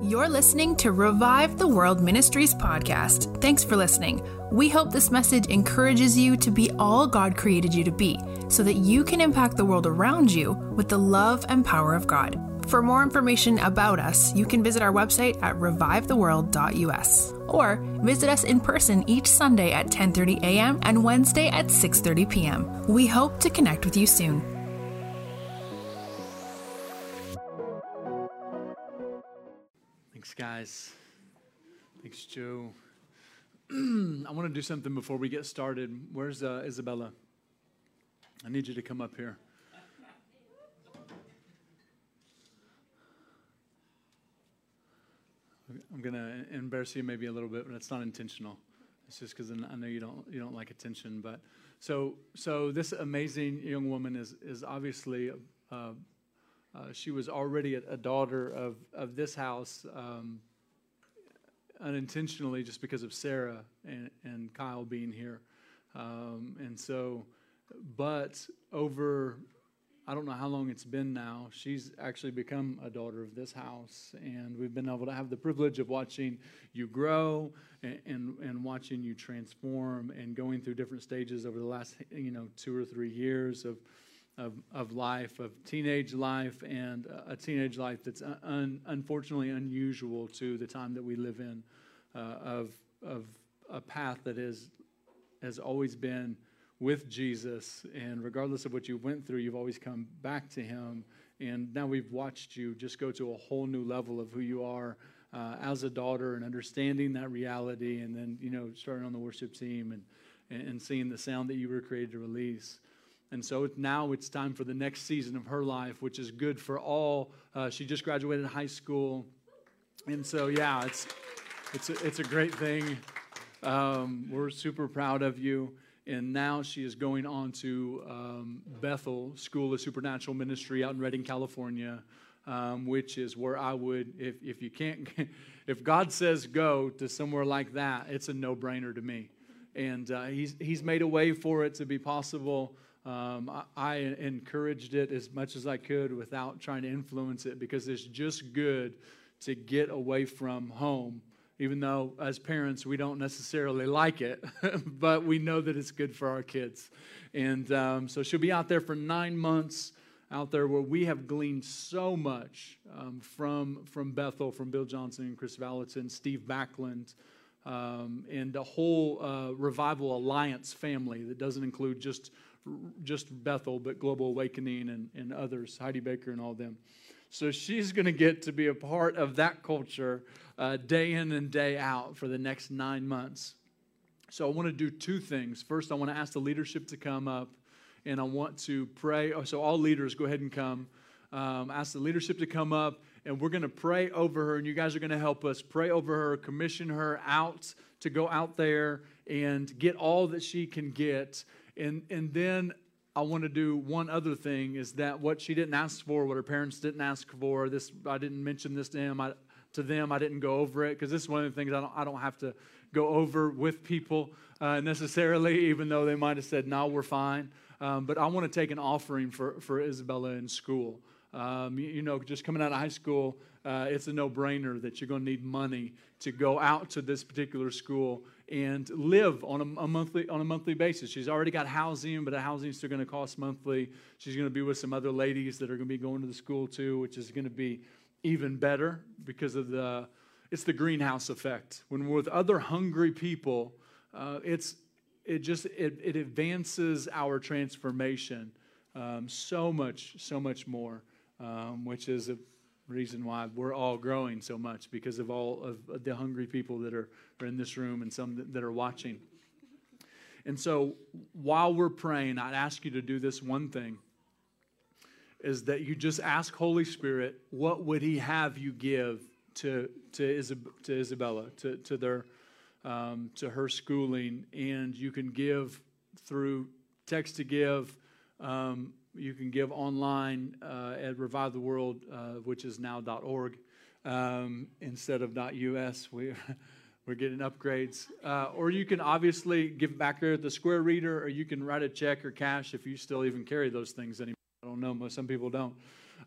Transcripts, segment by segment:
You're listening to Revive the World Ministries podcast. Thanks for listening. We hope this message encourages you to be all God created you to be so that you can impact the world around you with the love and power of God. For more information about us, you can visit our website at revivetheworld.us or visit us in person each Sunday at 10:30 a.m. and Wednesday at 6:30 p.m. We hope to connect with you soon. Guys. Thanks, Joe. I want to do something before we get started. Where's uh, Isabella? I need you to come up here. I'm gonna embarrass you maybe a little bit, but it's not intentional. It's just because I know you don't you don't like attention. But so so this amazing young woman is is obviously uh, uh, she was already a, a, daughter of of this house. Um, unintentionally, just because of Sarah and, and Kyle being here, um, and so, but over I don't know how long it's been now. She's actually become a daughter of this house, and we've been able to have the privilege of watching you grow and, and, and, watching you transform and going through different stages over the last you know two or three years of of, of life, of teenage life, and a teenage life that's un, unfortunately unusual to the time that we live in, uh, of of a path that is has always been with Jesus, and regardless of what you went through, you've always come back to Him. And now we've watched you just go to a whole new level of who you are uh, as a daughter and understanding that reality, and then, you know, starting on the worship team and, and seeing the sound that you were created to release. And so now it's time for the next season of her life, which is good for all. Uh, she just graduated high school. And so, yeah, it's, it's, a, it's a great thing. Um, we're super proud of you and now she is going on to um, Bethel School of Supernatural Ministry out in Redding, California, um, which is where I would, if, if you can't, if God says go to somewhere like that, it's a no brainer to me. And uh, he's, he's made a way for it to be possible. Um, I, I encouraged it as much as I could without trying to influence it because it's just good to get away from home even though as parents we don't necessarily like it, but we know that it's good for our kids. And um, so she'll be out there for nine months, out there where we have gleaned so much um, from, from Bethel, from Bill Johnson and Kris Vallotton, Steve Backlund, um, and the whole uh, Revival Alliance family that doesn't include just, just Bethel, but Global Awakening and, and others, Heidi Baker and all them. So she's going to get to be a part of that culture uh, day in and day out for the next nine months. So I want to do two things. First, I want to ask the leadership to come up, and I want to pray. Oh, so all leaders, go ahead and come. Um, ask the leadership to come up, and we're going to pray over her, and you guys are going to help us pray over her, commission her out to go out there and get all that she can get. And, and then I want to do one other thing is that what she didn't ask for, what her parents didn't ask for, this I didn't mention this to him. I, to them. I didn't go over it because this is one of the things I don't, I don't have to go over with people uh, necessarily, even though they might have said, no, we're fine. Um, but I want to take an offering for, for Isabella in school. Um, you, you, know, just coming out of high school, uh, it's a no brainer that you're going to need money to go out to this particular school and live on a, a, monthly on a monthly basis. She's already got housing, but the housing is still going to cost monthly. She's going to be with some other ladies that are going to be going to the school too, which is going to be even better because of the it's the greenhouse effect when we're with other hungry people uh, it's it just it, it advances our transformation um, so much so much more um, which is a reason why we're all growing so much because of all of the hungry people that are, are in this room and some that, that are watching and so while we're praying i'd ask you to do this one thing is that you just ask Holy Spirit, what would He have you give to to, Isab- to Isabella, to to their um, to her schooling, and you can give through text to give. Um, you can give online uh, at Revive the World, uh, which is now.org um, instead of .us. We we're getting upgrades, uh, or you can obviously give back there at the Square Reader, or you can write a check or cash if you still even carry those things anymore. I don't know, some people don't.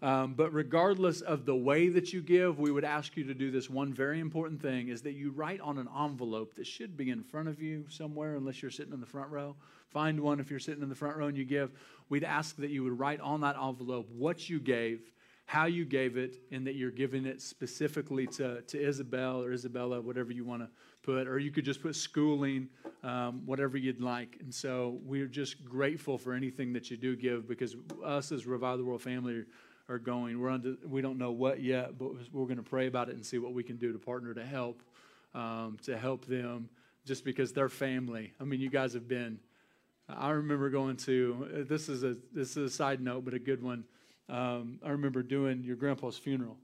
Um, but regardless of the way that you give, we would ask you to do this one very important thing is that you write on an envelope that should be in front of you somewhere, unless you're sitting in the front row. Find one if you're sitting in the front row and you give. We'd ask that you would write on that envelope what you gave, how you gave it, and that you're giving it specifically to, to Isabel or Isabella, whatever you want to put, or you could just put schooling, um, whatever you'd like. And so we're just grateful for anything that you do give because us as Revive the World family are going. We're under, we don't know what yet, but we're going to pray about it and see what we can do to partner to help, um, to help them just because they're family. I mean, you guys have been. I remember going to this is a this is a side note, but a good one. Um, I remember doing your grandpa's funeral,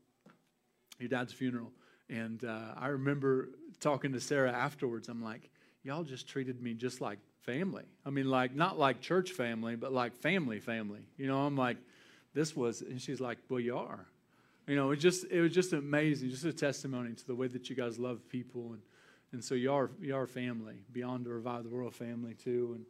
your dad's funeral, and uh, I remember talking to Sarah afterwards. I'm like, y'all just treated me just like family. I mean, like not like church family, but like family family. You know, I'm like, this was, and she's like, well, you are. You know, it just it was just amazing, just a testimony to the way that you guys love people, and and so you are you are family beyond the revive the world family too, and.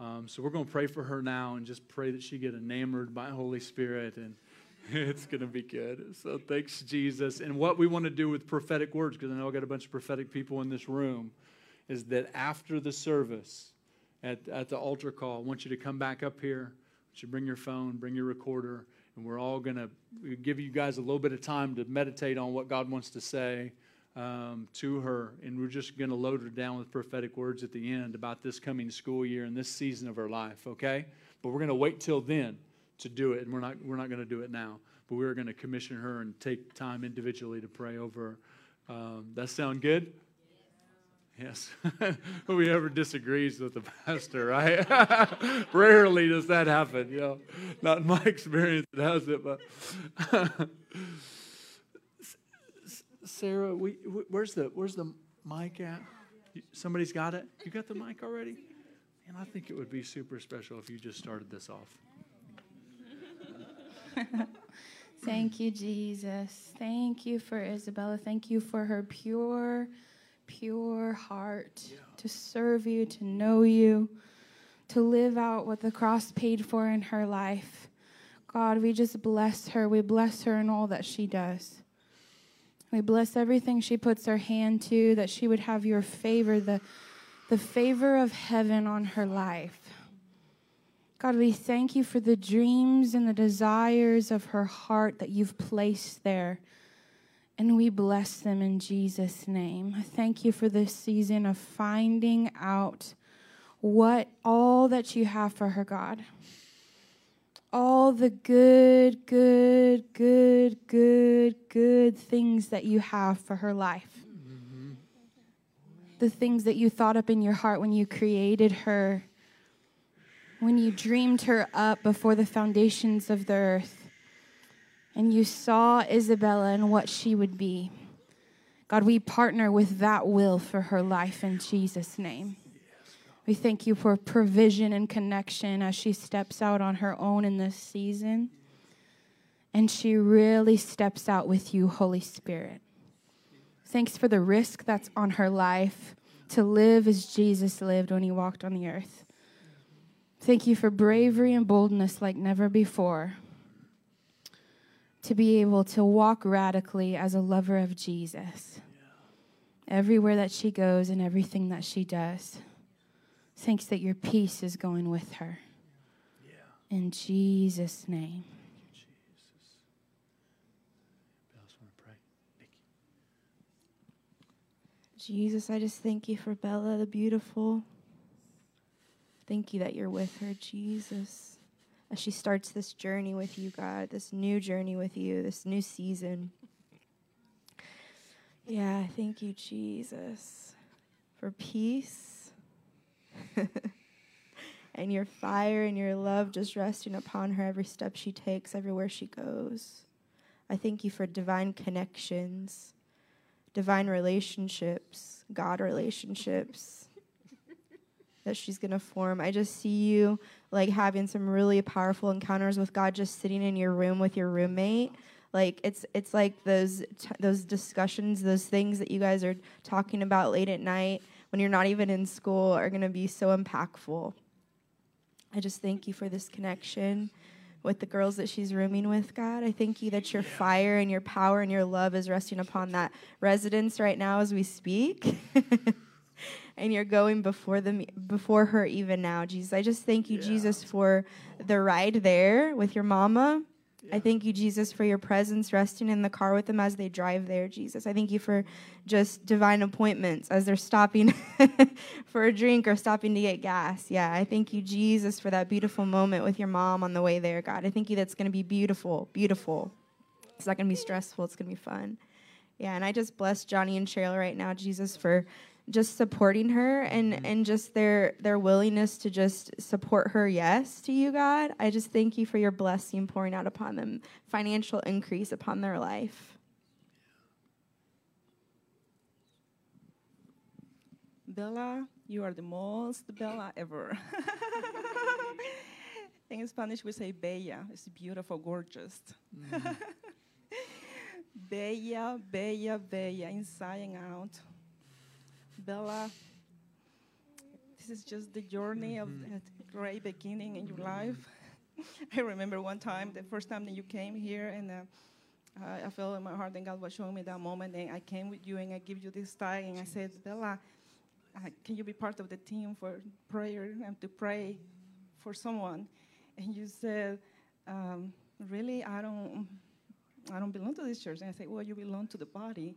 Um, so we're going to pray for her now and just pray that she get enamored by Holy Spirit and it's going to be good. So thanks, Jesus. And what we want to do with prophetic words, because I know I got a bunch of prophetic people in this room, is that after the service, at, at the altar call, I want you to come back up here. You should bring your phone, bring your recorder, and we're all going to give you guys a little bit of time to meditate on what God wants to say um, to her, and we're just going to load her down with prophetic words at the end about this coming school year and this season of her life. Okay, but we're going to wait till then to do it, and we're not we're not going to do it now. But we're going to commission her and take time individually to pray over. her. Um, that sound good? Yes. Who ever disagrees with the pastor, right? Rarely does that happen, you know. Not in my experience, it has it, but. Sarah, we, where's the where's the mic at? Somebody's got it. You got the mic already? And I think it would be super special if you just started this off. Thank you, Jesus. Thank you for Isabella. Thank you for her pure, pure heart yeah. to serve you, to know you, to live out what the cross paid for in her life. God, we just bless her. We bless her in all that she does. We bless everything she puts her hand to, that she would have your favor, the, the favor of heaven on her life. God, we thank you for the dreams and the desires of her heart that you've placed there. And we bless them in Jesus' name. I thank you for this season of finding out what all that you have for her, God all the good, good, good, good, good things that you have for her life. Mm-hmm. The things that you thought up in your heart when you created her, when you dreamed her up before the foundations of the earth, and you saw Isabella and what she would be. God, we partner with that will for her life in Jesus' name. We thank you for provision and connection as she steps out on her own in this season. And she really steps out with you, Holy Spirit. Thanks for the risk that's on her life to live as Jesus lived when he walked on the earth. Thank you for bravery and boldness like never before. To be able to walk radically as a lover of Jesus everywhere that she goes and everything that she does. Thanks that your peace is going with her. Yeah. In Jesus' name. Jesus, I just thank you for Bella the beautiful. Thank you that you're with her, Jesus, as she starts this journey with you, God, this new journey with you, this new season. Yeah, thank you, Jesus, for peace and your fire and your love just resting upon her every step she takes, everywhere she goes. I thank you for divine connections, divine relationships, God relationships that she's going to form. I just see you like having some really powerful encounters with God just sitting in your room with your roommate. Like it's it's like those t- those discussions, those things that you guys are talking about late at night when you're not even in school are going to be so impactful. I just thank you for this connection, with the girls that she's rooming with, God. I thank you that your fire and your power and your love is resting upon that residence right now as we speak. and you're going before them before her even now, Jesus. I just thank you, yeah. Jesus, for the ride there with your mama. Yeah. I thank you, Jesus, for your presence resting in the car with them as they drive there, Jesus. I thank you for just divine appointments as they're stopping for a drink or stopping to get gas. Yeah, I thank you, Jesus, for that beautiful moment with your mom on the way there, God. I thank you that's going to be beautiful, beautiful. It's not going to be stressful, it's going to be fun. Yeah, and I just bless Johnny and Cheryl right now, Jesus, for just supporting her and mm-hmm. and just their their willingness to just support her yes to you god. I just thank you for your blessing pouring out upon them financial increase upon their life. Bella you are the most bella ever. In spanish we say bella. It's beautiful gorgeous. Mm-hmm. bella bella bella inside and out Bella, this is just the journey of mm-hmm. a great beginning in your life. I remember one time, the first time that you came here, and uh, I felt in my heart that God was showing me that moment, and I came with you and I give you this tie, and I said, Bella, uh, can you be part of the team for prayer and to pray for someone? And you said, um, really, I don't, I don't belong to this church. And I said, well, you belong to the body.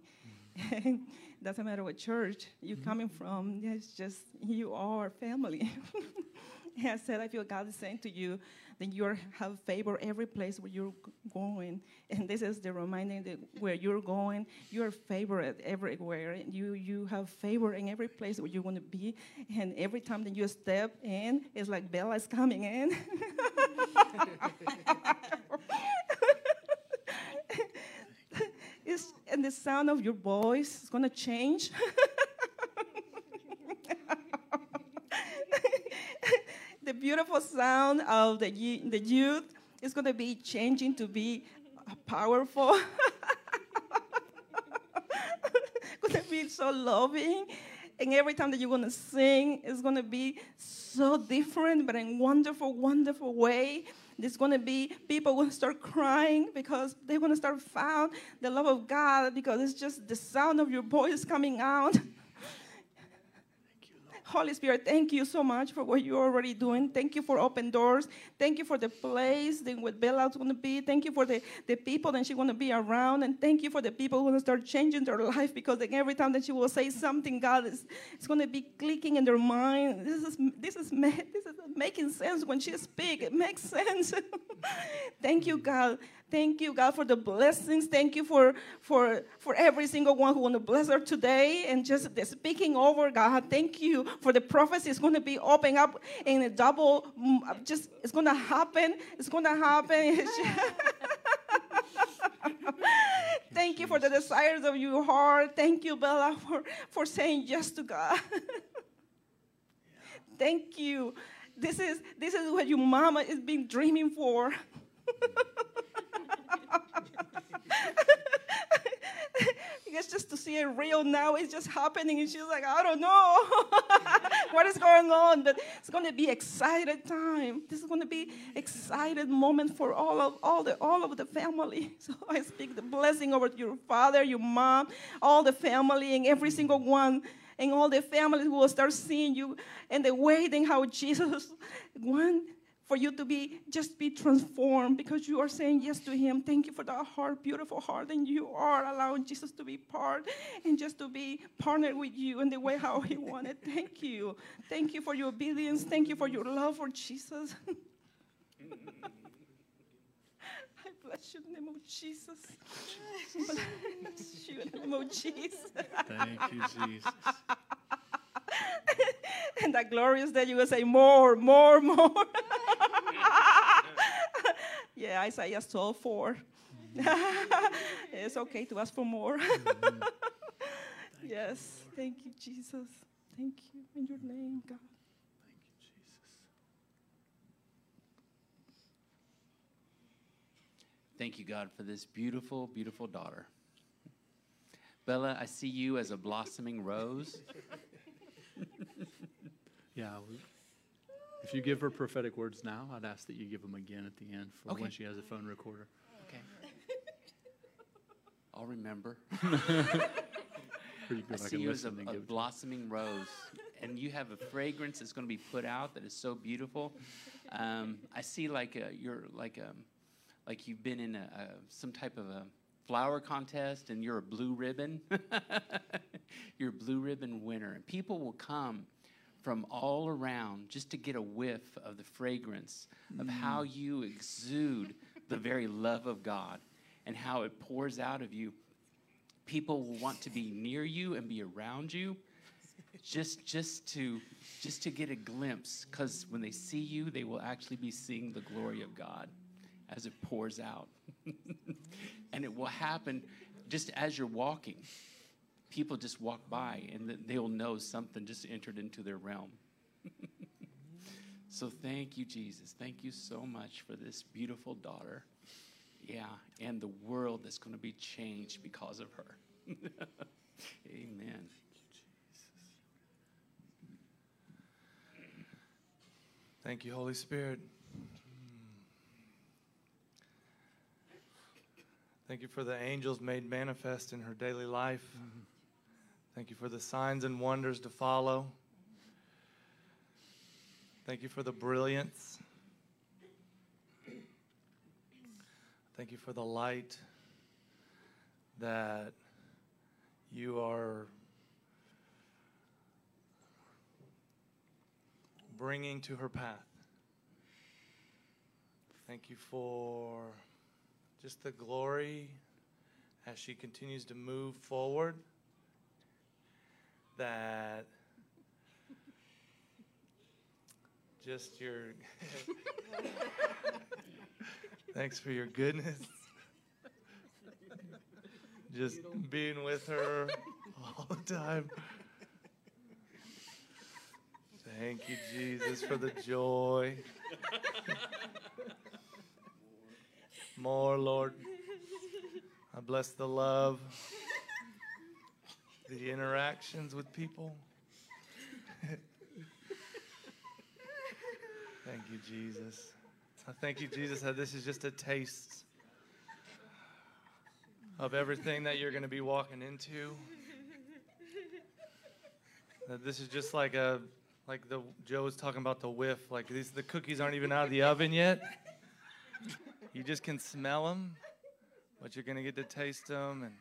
Doesn't matter what church you're mm-hmm. coming from, it's just you are family. I said, I feel God is saying to you that you have favor every place where you're going. And this is the reminding that where you're going, you're favored everywhere. And you, you have favor in every place where you want to be. And every time that you step in, it's like Bella is coming in. and the sound of your voice is going to change. the beautiful sound of the, the youth is going to be changing to be powerful. going to be so loving. And every time that you're going to sing, it's going to be so different, but in wonderful, wonderful way. There's going to be people going to start crying because they're going to start found the love of God because it's just the sound of your voice coming out. Holy Spirit, thank you so much for what you're already doing. Thank you for open doors. Thank you for the place that what Bella's going to be. Thank you for the, the people that she's going to be around. And thank you for the people who are going to start changing their life because every time that she will say something, God is it's going to be clicking in their mind. This is this is this is making sense when she speaks. It makes sense. thank you, God. Thank you, God, for the blessings. Thank you for, for, for every single one who want to bless her today and just speaking over, God. Thank you for the prophecy. It's going to be opening up in a double, mm, just, it's going to happen. It's going to happen. Thank you for the desires of your heart. Thank you, Bella, for, for saying yes to God. Thank you. This is, this is what your mama has been dreaming for. it's just to see it real now. It's just happening, and she's like, I don't know what is going on, but it's going to be excited time. This is going to be excited moment for all of all the all of the family. So I speak the blessing over your father, your mom, all the family, and every single one and all the families who will start seeing you and the waiting how Jesus went for you to be just be transformed because you are saying yes to him thank you for that heart beautiful heart and you are allowing jesus to be part and just to be partnered with you in the way how he wanted thank you thank you for your obedience thank you for your love for jesus I bless you in the name of Jesus. bless you in the name of Jesus. Thank you, Jesus. and that glorious day you will say more, more, more. yeah, Isaiah 12, 4. it's okay to ask for more. Mm-hmm. yes, thank you, Jesus. Thank you in your name, God. Thank you, Jesus. Thank you, God, for this beautiful, beautiful daughter. Bella, I see you as a blossoming rose. yeah. If you give her prophetic words now, I'd ask that you give them again at the end for Okay. when she has a phone recorder. Okay. I'll remember. Or you go I see you as a, a give it to- blossoming rose, and you have a fragrance that's going to be put out that is so beautiful. Um, I see like a, you're like um, like you've been in a, a some type of a flower contest, and you're a blue ribbon. you're a blue ribbon winner, and people will come from all around just to get a whiff of the fragrance of mm. how you exude the very love of God and how it pours out of you. People will want to be near you and be around you just just to just to get a glimpse because when they see you they will actually be seeing the glory of god as it pours out. And it will happen just as you're walking people just walk by and they'll know something just entered into their realm so thank you jesus thank you so much for this beautiful daughter yeah, and the world that's going to be changed because of her. Amen. Thank you, Holy Spirit. Thank you for the angels made manifest in her daily life. Mm-hmm. Thank you for the signs and wonders to follow. Thank you for the brilliance. Thank you for the light that you are bringing to her path. Thank you for just the glory as she continues to move forward. That just your. Thanks for your goodness. Just being with her all the time. Thank you, Jesus, for the joy. More, Lord. I bless the love, the interactions with people. Thank you, Jesus. I thank you, Jesus, that this is just a taste of everything that you're going to be walking into. That this is just like a, like the Joe was talking about the whiff. Like these, the cookies aren't even out of the oven yet. You just can smell them, but you're going to get to taste them, and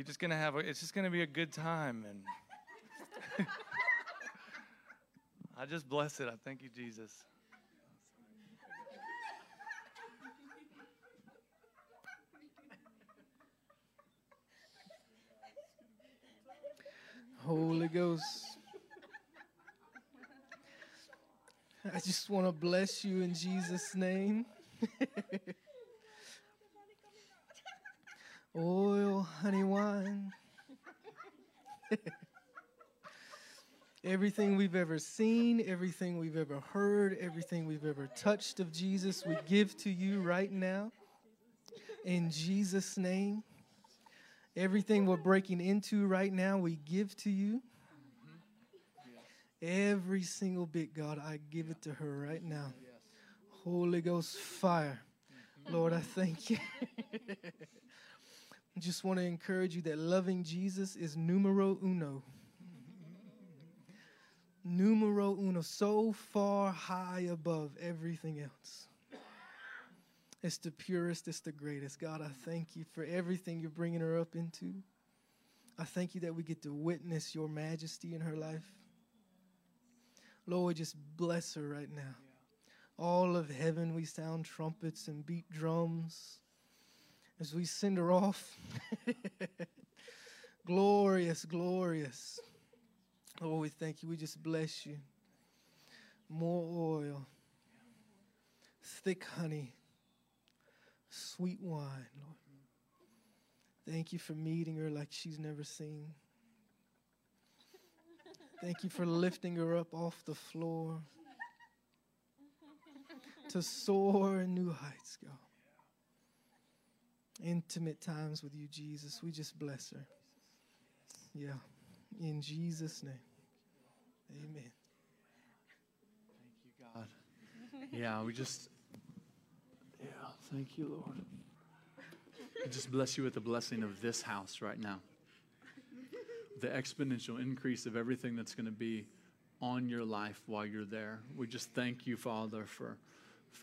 you're just to have. A, it's just to be a good time, and I just bless it. I thank you, Jesus. Holy Ghost. I just want to bless you in Jesus' name. Oil, honey, wine. everything we've ever seen, everything we've ever heard, everything we've ever touched of Jesus, we give to you right now. In Jesus' name. Everything we're breaking into right now, we give to you. Every single bit, God, I give it to her right now. Holy Ghost fire. Lord, I thank you. Just want to encourage you that loving Jesus is numero uno. Numero uno, so far high above everything else. It's the purest, it's the greatest. God, I thank you for everything you're bringing her up into. I thank you that we get to witness your majesty in her life. Lord, just bless her right now. All of heaven, we sound trumpets and beat drums as we send her off. glorious, glorious. Lord, we thank you. We just bless you. More oil, thick honey, sweet wine, Lord. Thank you for meeting her like she's never seen. Thank you for lifting her up off the floor to soar in new heights, God. Intimate times with you, Jesus. We just bless her. Yeah. In Jesus' name. Amen. Thank you, God. Yeah, we just, yeah, thank you, Lord. I just bless you with the blessing of this house right now. The exponential increase of everything that's going to be on your life while you're there. We just thank you, Father, for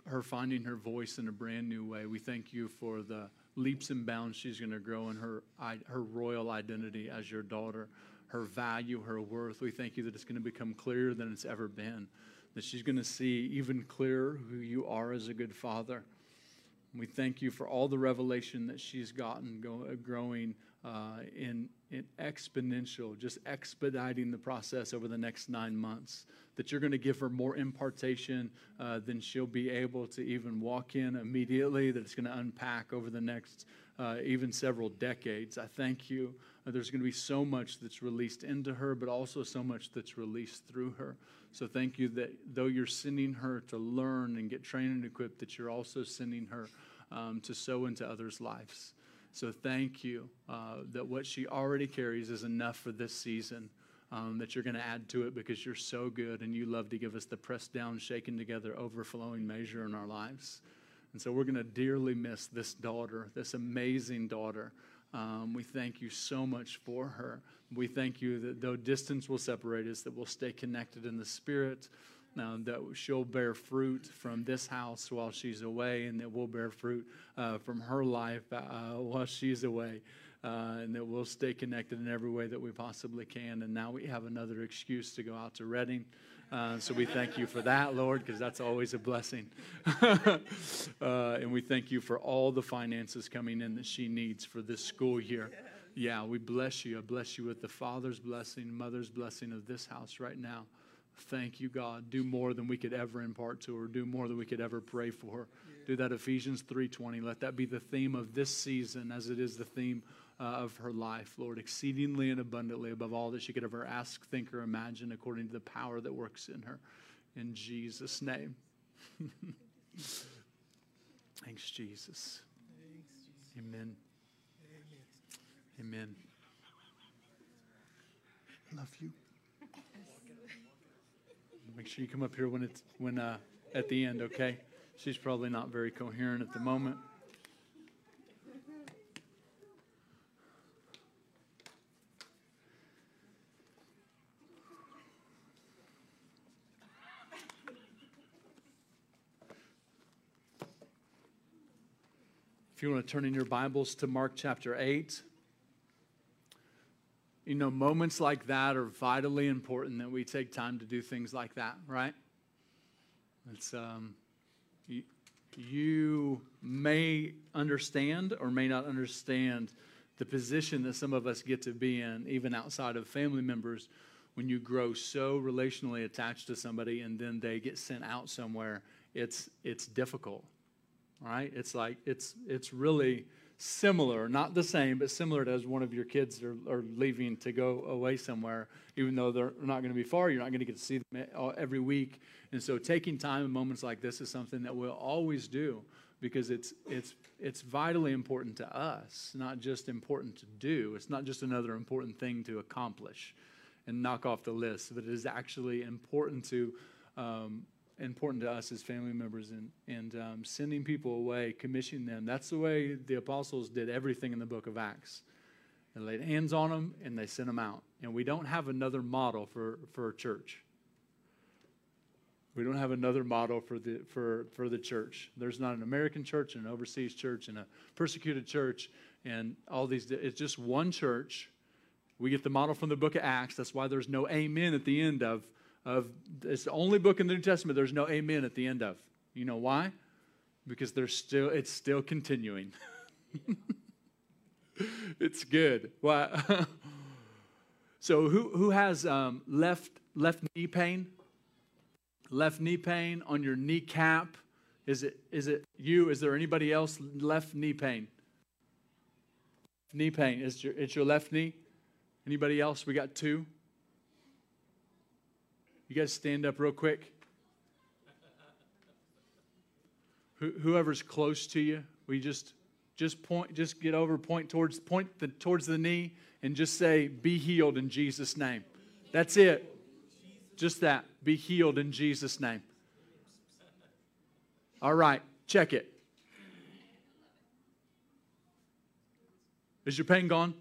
her finding her voice in a brand new way. We thank you for the leaps and bounds she's going to grow in her, her royal identity as your daughter, her value, her worth. We thank you that it's going to become clearer than it's ever been, that she's going to see even clearer who you are as a good father. We thank you for all the revelation that she's gotten go, uh, growing uh, in, in exponential, just expediting the process over the next nine months. That you're going to give her more impartation uh, than she'll be able to even walk in immediately, that it's going to unpack over the next uh, even several decades. I thank you. Uh, there's going to be so much that's released into her, but also so much that's released through her. So thank you that though you're sending her to learn and get trained and equipped, that you're also sending her um, to sow into others' lives. So thank you uh, that what she already carries is enough for this season. Um, that you're going to add to it because you're so good and you love to give us the pressed down, shaken together, overflowing measure in our lives. And so we're going to dearly miss this daughter, this amazing daughter. Um, we thank you so much for her. We thank you that though distance will separate us, that we'll stay connected in the spirit, uh, that she'll bear fruit from this house while she's away, and that we'll bear fruit uh, from her life uh, while she's away. Uh, and that we'll stay connected in every way that we possibly can. And now we have another excuse to go out to Redding. Uh, so we thank you for that, Lord, because that's always a blessing. uh, and we thank you for all the finances coming in that she needs for this school year. Yeah, we bless you. I bless you with the Father's blessing, Mother's blessing of this house right now. Thank you, God. Do more than we could ever impart to her. Do more than we could ever pray for. Do that Ephesians 3:20. Let that be the theme of this season as it is the theme uh, of her life, Lord, exceedingly and abundantly above all that she could ever ask, think, or imagine, according to the power that works in her. In Jesus' name. Thanks, Jesus. Amen. Amen. Love you. Make sure you come up here when it's when uh, at the end, okay? She's probably not very coherent at the moment. If you want to turn in your Bibles to Mark chapter 8, you know, moments like that are vitally important that we take time to do things like that, right? It's, um, you, you may understand or may not understand the position that some of us get to be in, even outside of family members, when you grow so relationally attached to somebody and then they get sent out somewhere. It's, it's difficult, right? It's like, it's, it's really similar, not the same, but similar to as one of your kids are, are leaving to go away somewhere, even though they're not going to be far, you're not going to get to see them every week. And so taking time in moments like this is something that we'll always do because it's, it's, it's vitally important to us, not just important to do. It's not just another important thing to accomplish and knock off the list, but it is actually important to um, important to us as family members and, and um, sending people away, commissioning them. That's the way the apostles did everything in the book of Acts. They laid hands on them and they sent them out. And we don't have another model for, for a church. We don't have another model for the, for, for the church. There's not an American church and an overseas church and a persecuted church and all these. It's just one church. We get the model from the book of Acts. That's why there's no amen at the end of of it's the only book in the New Testament there's no amen at the end of. You know why? Because there's still it's still continuing. it's good. Why? so who who has um, left left knee pain? Left knee pain on your kneecap? Is it is it you? Is there anybody else left knee pain? Knee pain. Is your it's your left knee? Anybody else? We got two. You guys stand up real quick. Whoever's close to you, we just just point, just get over, point towards point the, towards the knee, and just say, "Be healed in Jesus' name." That's it. Just that. Be healed in Jesus' name. All right, check it. Is your pain gone?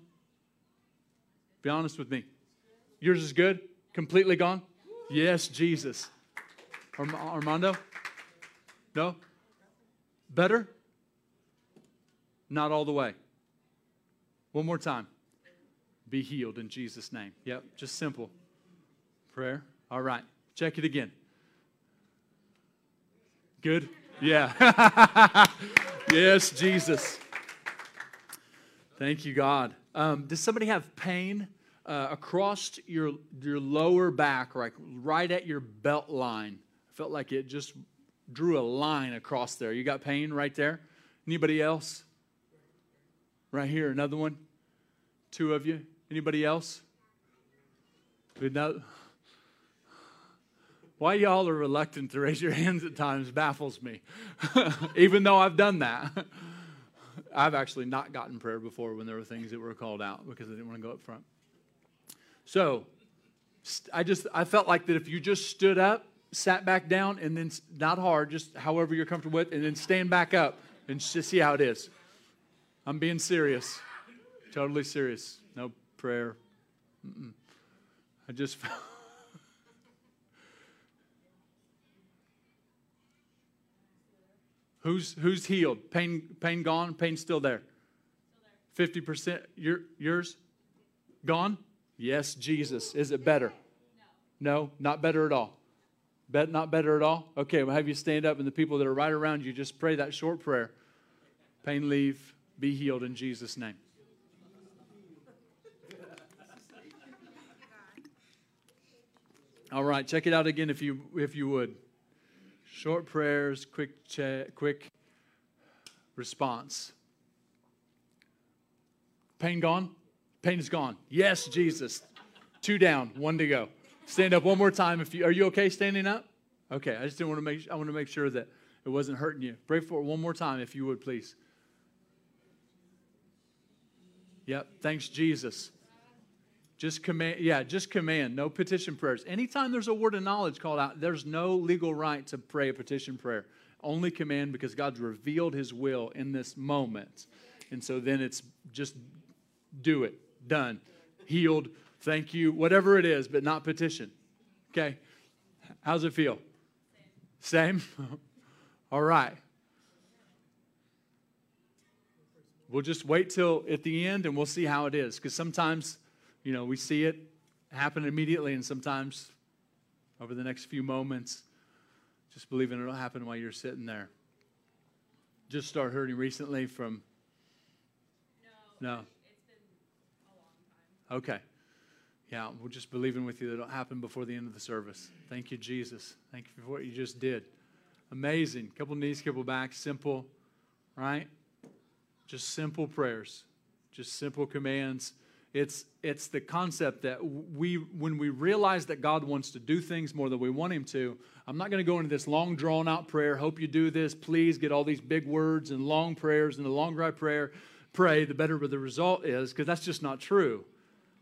Be honest with me. Yours is good? Completely gone? Yes, Jesus. Armando? No? Better? Not all the way. One more time. Be healed in Jesus' name. Yep, just simple. Prayer. All right, check it again. Good? Yeah. yes, Jesus. Thank you, God. Um, does somebody have pain uh, across your your lower back, like right at your belt line? Felt like it just drew a line across there. You got pain right there. Anybody else? Right here, another one. Two of you. Anybody else? Why y'all are reluctant to raise your hands at times baffles me, even though I've done that. I've actually not gotten prayer before when there were things that were called out because I didn't want to go up front. So I just I felt like that if you just stood up, sat back down, and then not hard, just however you're comfortable with, and then stand back up and just see how it is. I'm being serious, totally serious. No prayer. Mm-mm. I just. Who's who's healed? Pain pain gone? Pain still there? Fifty percent. Your yours gone? Yes, Jesus. Is it better? No. no, not better at all. Bet not better at all. Okay, we'll have you stand up, and the people that are right around you just pray that short prayer. Pain leave. Be healed in Jesus' name. All right, check it out again if you if you would. Short prayers, quick check, quick response. Pain gone? Pain is gone. Yes, Jesus. Two down, one to go. Stand up one more time. If you are you okay standing up? Okay, I just didn't want to make I want to make sure that it wasn't hurting you. Pray for it one more time if you would please. Yep, thanks Jesus. Just command, yeah, just command, no petition prayers. Anytime there's a word of knowledge called out, there's no legal right to pray a petition prayer. Only command because God's revealed his will in this moment. And so then it's just do it, done, healed, thank you, whatever it is, but not petition. Okay? How's it feel? Same? All right. We'll just wait till at the end and we'll see how it is. Because sometimes you know, we see it happen immediately, and sometimes over the next few moments, just believing it'll happen while you're sitting there. Just start hurting recently from. No. no. Okay. Yeah, we're just believing with you that it'll happen before the end of the service. Thank you, Jesus. Thank you for what you just did. Amazing. Couple knees, couple backs, simple, right? Just simple prayers, just simple commands it's, it's the concept that we, when we realize that God wants to do things more than we want Him to, I'm not going to go into this long, drawn out prayer. Hope you do this. Please get all these big words and long prayers. And the longer I pray, pray, the better the result is, because that's just not true,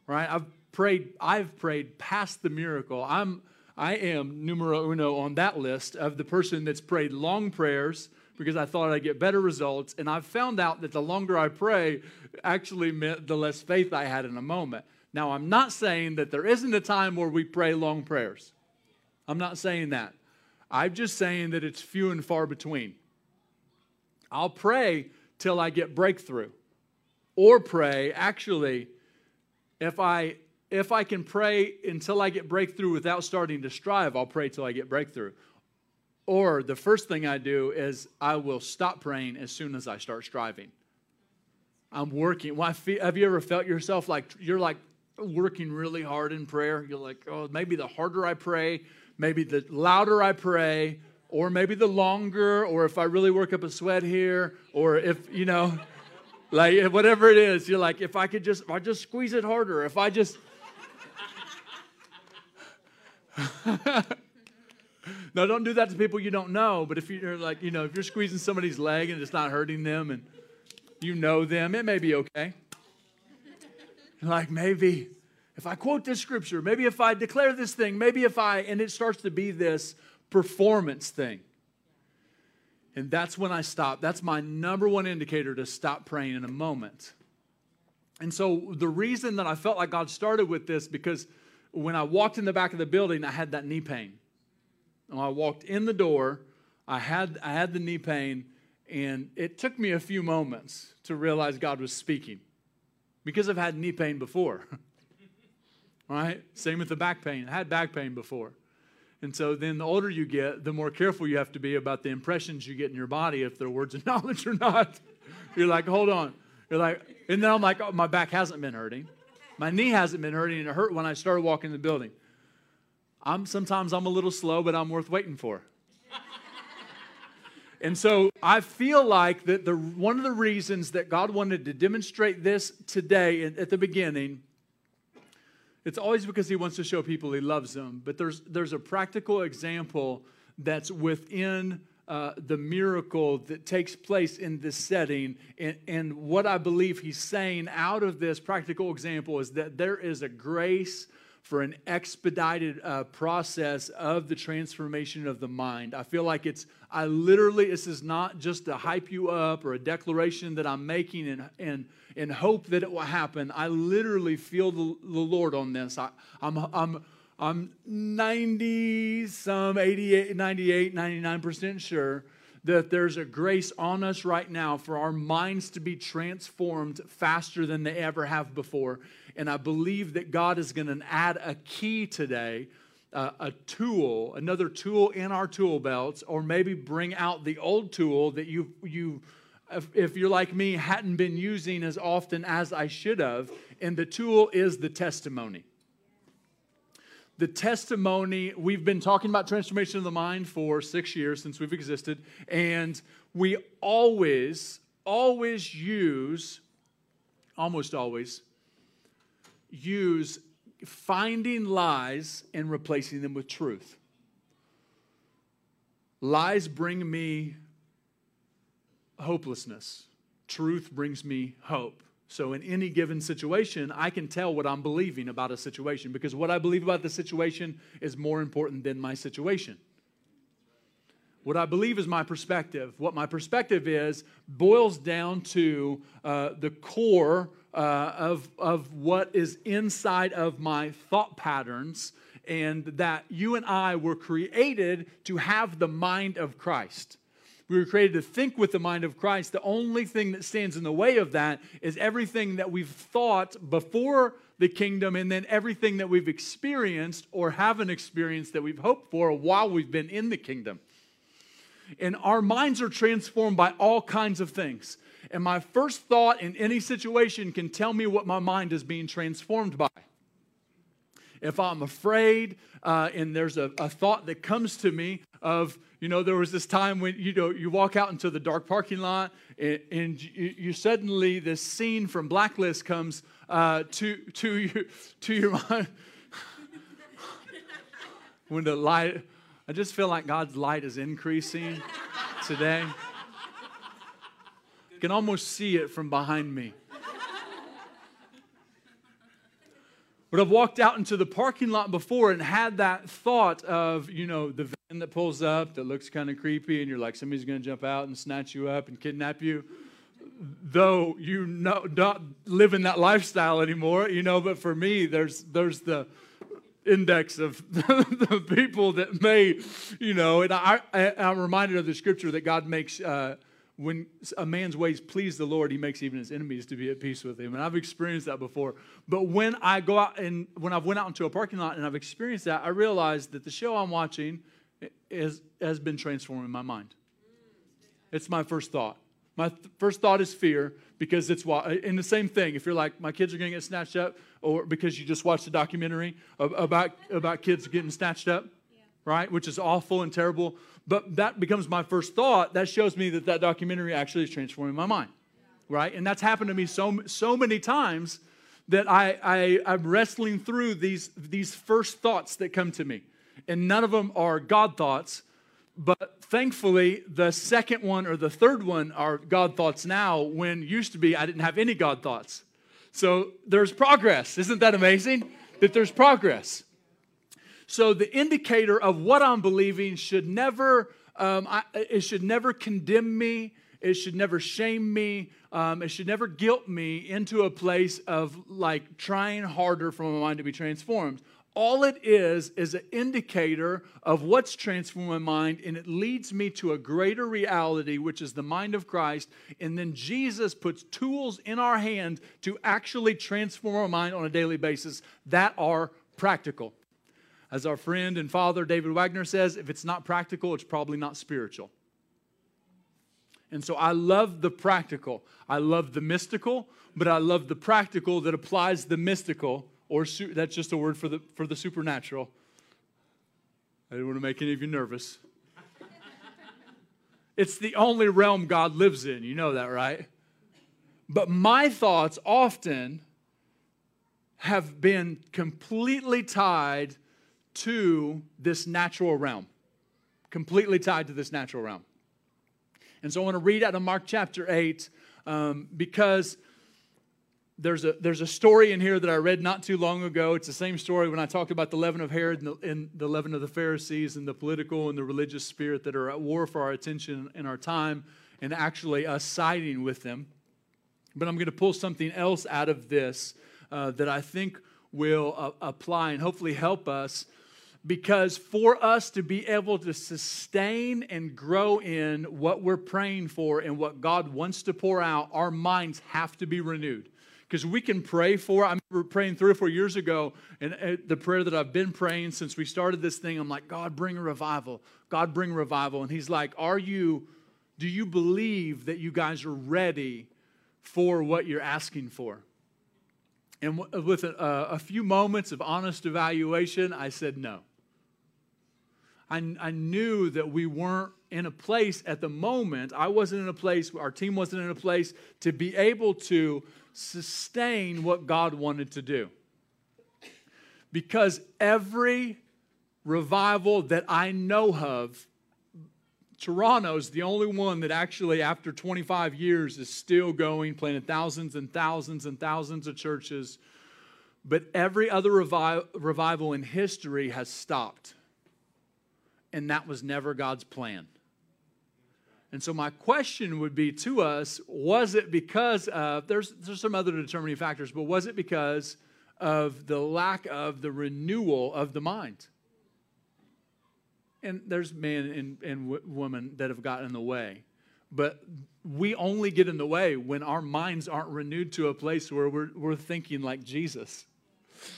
right? I've prayed. I've prayed past the miracle. I'm. I am numero uno on that list of the person that's prayed long prayers because I thought I'd get better results. And I've found out that the longer I pray actually meant the less faith I had in a moment. Now, I'm not saying that there isn't a time where we pray long prayers. I'm not saying that. I'm just saying that it's few and far between. I'll pray till I get breakthrough. Or pray, actually, if I if I can pray until I get breakthrough without starting to strive, I'll pray till I get breakthrough. Or the first thing I do is I will stop praying as soon as I start striving. I'm working. Well, feel, have you ever felt yourself like you're like working really hard in prayer? You're like, oh, maybe the harder I pray, maybe the louder I pray, or maybe the longer, or if I really work up a sweat here, or if, you know, like eh, whatever it is, you're like, if I could just, if I just squeeze it harder, if I just. no, don't do that to people you don't know. But if you're like, you know, if you're squeezing somebody's leg and it's not hurting them and you know them, it may be okay. Like maybe if I quote this scripture, maybe if I declare this thing, maybe if I, and it starts to be this performance thing. And that's when I stop. That's my number one indicator to stop praying in a moment. And so the reason that I felt like God started with this because when I walked in the back of the building, I had that knee pain. When I walked in the door, I had I had the knee pain, and it took me a few moments to realize God was speaking. Because I've had knee pain before. right? Same with the back pain. I had back pain before. And so then the older you get, the more careful you have to be about the impressions you get in your body, if they're words of knowledge or not. You're like, hold on. You're like, and then I'm like, oh, my back hasn't been hurting. My knee hasn't been hurting, and it hurt when I started walking in the building. I'm sometimes I'm a little slow, but I'm worth waiting for. and so I feel like that the one of the reasons that God wanted to demonstrate this today at the beginning it's always because he wants to show people he loves them. But there's, there's a practical example that's within uh, the miracle that takes place in this setting. And, and what I believe he's saying out of this practical example is that there is a grace for an expedited uh, process of the transformation of the mind. I feel like it's, I literally, this is not just to hype you up or a declaration that I'm making and, and, and hope that it will happen. I literally feel the, the Lord on this. I, I'm, I'm, I'm 90, some 88, 98, 99% sure that there's a grace on us right now for our minds to be transformed faster than they ever have before. And I believe that God is going to add a key today, uh, a tool, another tool in our tool belts, or maybe bring out the old tool that you you if you're like me hadn't been using as often as I should have. And the tool is the testimony. The testimony, we've been talking about transformation of the mind for six years since we've existed, and we always, always use, almost always, use finding lies and replacing them with truth. Lies bring me hopelessness, truth brings me hope. So, in any given situation, I can tell what I'm believing about a situation because what I believe about the situation is more important than my situation. What I believe is my perspective. What my perspective is boils down to uh, the core uh, of, of what is inside of my thought patterns, and that you and I were created to have the mind of Christ. We were created to think with the mind of Christ. The only thing that stands in the way of that is everything that we've thought before the kingdom and then everything that we've experienced or haven't experienced that we've hoped for while we've been in the kingdom. And our minds are transformed by all kinds of things. And my first thought in any situation can tell me what my mind is being transformed by. If I'm afraid uh, and there's a, a thought that comes to me of, you know, there was this time when, you know, you walk out into the dark parking lot and, and you, you, suddenly, this scene from Blacklist comes uh, to, to, you, to your mind. when the light, I just feel like God's light is increasing today can almost see it from behind me. But I've walked out into the parking lot before and had that thought of, you know, the van that pulls up that looks kind of creepy, and you're like, somebody's going to jump out and snatch you up and kidnap you. Though you know, not live in that lifestyle anymore, you know, but for me, there's, there's the index of the people that may, you know, and I, I, am reminded of the scripture that God makes. Uh, when a man's ways please the Lord, he makes even his enemies to be at peace with him. And I've experienced that before. But when I go out and when I've went out into a parking lot and I've experienced that, I realize that the show I'm watching is, has been transforming my mind. It's my first thought. My th- first thought is fear because it's why. And the same thing, if you're like, my kids are going to get snatched up, or because you just watched a documentary about, about kids getting snatched up, yeah. right? Which is awful and terrible but that becomes my first thought. That shows me that that documentary actually is transforming my mind, right? And that's happened to me so so many times that I, I I'm wrestling through these these first thoughts that come to me, and none of them are God thoughts. But thankfully, the second one or the third one are God thoughts now, when used to be I didn't have any God thoughts. So there's progress. Isn't that amazing? That there's progress. So the indicator of what I'm believing should never um, I, it should never condemn me. It should never shame me. Um, it should never guilt me into a place of like trying harder for my mind to be transformed. All it is is an indicator of what's transformed my mind, and it leads me to a greater reality, which is the mind of Christ. And then Jesus puts tools in our hand to actually transform our mind on a daily basis that are practical. As our friend and father David Wagner says, if it's not practical, it's probably not spiritual. And so I love the practical. I love the mystical, but I love the practical that applies the mystical or su- that's just a word for the, for the supernatural. I didn't want to make any of you nervous. it's the only realm God lives in. You know that, right? But my thoughts often have been completely tied to this natural realm. Completely tied to this natural realm. And so I want to read out of Mark chapter 8 um, because there's a, there's a story in here that I read not too long ago. It's the same story when I talked about the leaven of Herod and the, and the leaven of the Pharisees and the political and the religious spirit that are at war for our attention and our time and actually us siding with them. But I'm going to pull something else out of this uh, that I think will uh, apply and hopefully help us because for us to be able to sustain and grow in what we're praying for and what God wants to pour out, our minds have to be renewed because we can pray for. I remember praying three or four years ago, and uh, the prayer that I've been praying since we started this thing, I'm like, God, bring a revival. God, bring revival. And He's like, Are you, do you believe that you guys are ready for what you're asking for? And with a, a few moments of honest evaluation, I said no. I, I knew that we weren't in a place at the moment. I wasn't in a place, our team wasn't in a place to be able to sustain what God wanted to do. Because every revival that I know of, Toronto's the only one that actually, after 25 years, is still going, planting thousands and thousands and thousands of churches. But every other revi- revival in history has stopped. And that was never God's plan. And so my question would be to us, was it because of, there's, there's some other determining factors, but was it because of the lack of the renewal of the mind? And there's men and, and women that have gotten in the way. But we only get in the way when our minds aren't renewed to a place where we're, we're thinking like Jesus.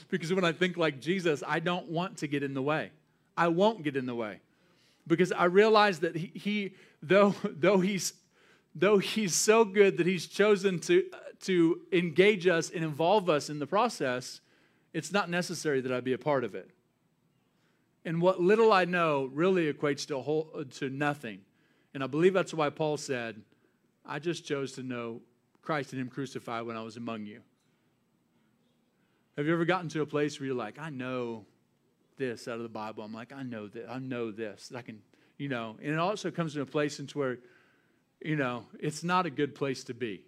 Because when I think like Jesus, I don't want to get in the way. I won't get in the way. Because I realize that he, he though, though, he's, though he's so good that he's chosen to, to engage us and involve us in the process, it's not necessary that I be a part of it. And what little I know really equates to, whole, to nothing. And I believe that's why Paul said, I just chose to know Christ and Him crucified when I was among you. Have you ever gotten to a place where you're like, I know this out of the Bible? I'm like, I know that. I know this. I can you know, and it also comes to a place into where, you know, it's not a good place to be.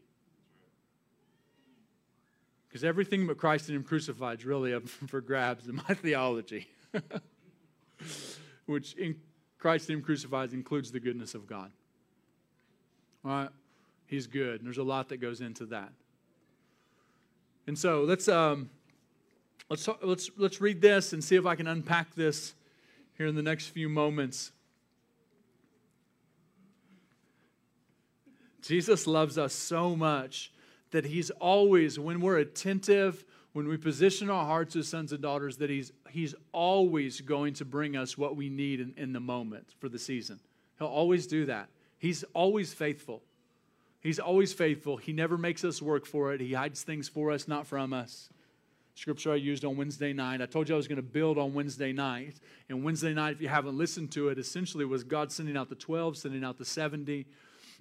Because everything but Christ and Him crucified is really up for grabs in my theology, which in Christ and Him crucified includes the goodness of God. All right, He's good. And there's a lot that goes into that. And so let's um, let's let's let's read this and see if I can unpack this here in the next few moments. Jesus loves us so much that he's always, when we're attentive, when we position our hearts as sons and daughters, that he's, he's always going to bring us what we need in, in the moment for the season. He'll always do that. He's always faithful. He's always faithful. He never makes us work for it. He hides things for us, not from us. Scripture I used on Wednesday night. I told you I was going to build on Wednesday night. And Wednesday night, if you haven't listened to it, essentially was God sending out the 12, sending out the 70,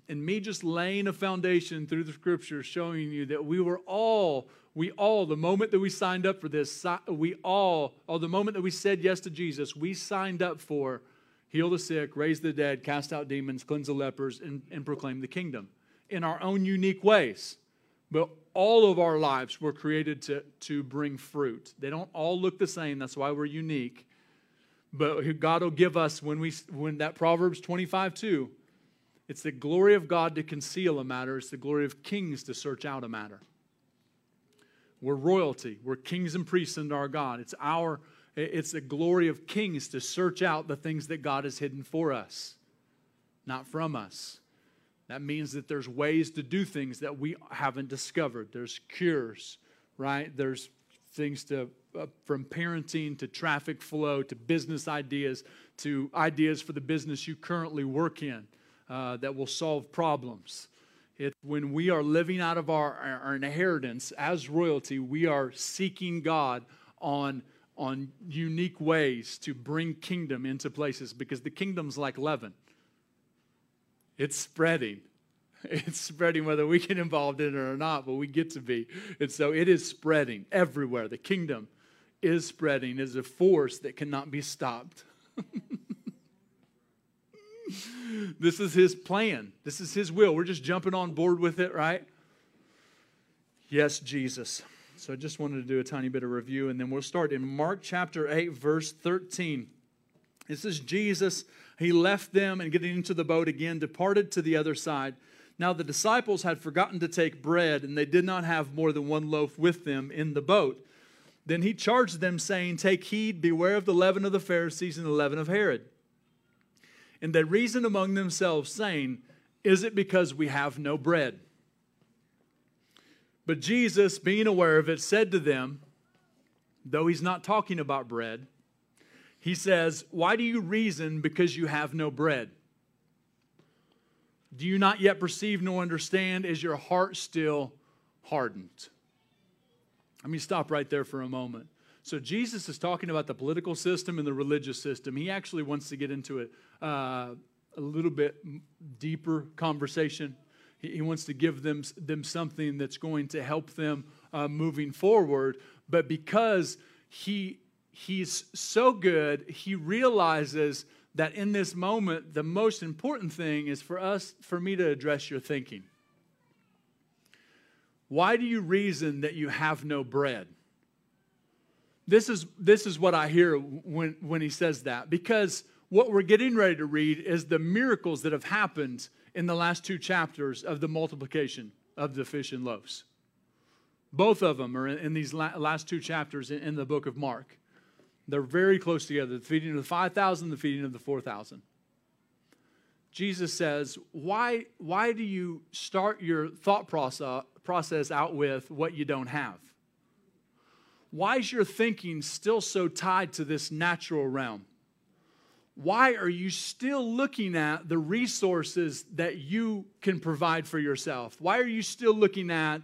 and me just laying a foundation through the scripture showing you that we were all we all the moment that we signed up for this we all or the moment that we said yes to jesus we signed up for heal the sick raise the dead cast out demons cleanse the lepers and, and proclaim the kingdom in our own unique ways but all of our lives were created to, to bring fruit they don't all look the same that's why we're unique But God will give us when we when that Proverbs 25 2, it's the glory of God to conceal a matter, it's the glory of kings to search out a matter. We're royalty. We're kings and priests under our God. It's our it's the glory of kings to search out the things that God has hidden for us, not from us. That means that there's ways to do things that we haven't discovered. There's cures, right? There's things to uh, from parenting to traffic flow to business ideas to ideas for the business you currently work in uh, that will solve problems. It, when we are living out of our, our inheritance as royalty, we are seeking God on, on unique ways to bring kingdom into places because the kingdom's like leaven. It's spreading. It's spreading whether we get involved in it or not, but we get to be. And so it is spreading everywhere. The kingdom is spreading is a force that cannot be stopped. this is his plan. This is his will. We're just jumping on board with it, right? Yes, Jesus. So I just wanted to do a tiny bit of review, and then we'll start in Mark chapter 8, verse 13. This is Jesus. He left them and getting into the boat again, departed to the other side. Now the disciples had forgotten to take bread, and they did not have more than one loaf with them in the boat. Then he charged them, saying, Take heed, beware of the leaven of the Pharisees and the leaven of Herod. And they reasoned among themselves, saying, Is it because we have no bread? But Jesus, being aware of it, said to them, though he's not talking about bread, he says, Why do you reason because you have no bread? Do you not yet perceive nor understand? Is your heart still hardened? Let me stop right there for a moment. So, Jesus is talking about the political system and the religious system. He actually wants to get into it uh, a little bit deeper conversation. He, he, wants to give them, them something that's going to help them uh, moving forward. But because he, he's so good, he realizes that in this moment, the most important thing is for us, for me to address your thinking. Why do you reason that you have no bread? This is, this is what I hear when, when he says that. Because what we're getting ready to read is the miracles that have happened in the last two chapters of the multiplication of the fish and loaves. Both of them are in these last two chapters in the book of Mark. They're very close together the feeding of the 5,000, the feeding of the 4,000. Jesus says, why, why do you start your thought process, process out with what you don't have? Why is your thinking still so tied to this natural realm? Why are you still looking at the resources that you can provide for yourself? Why are you still looking at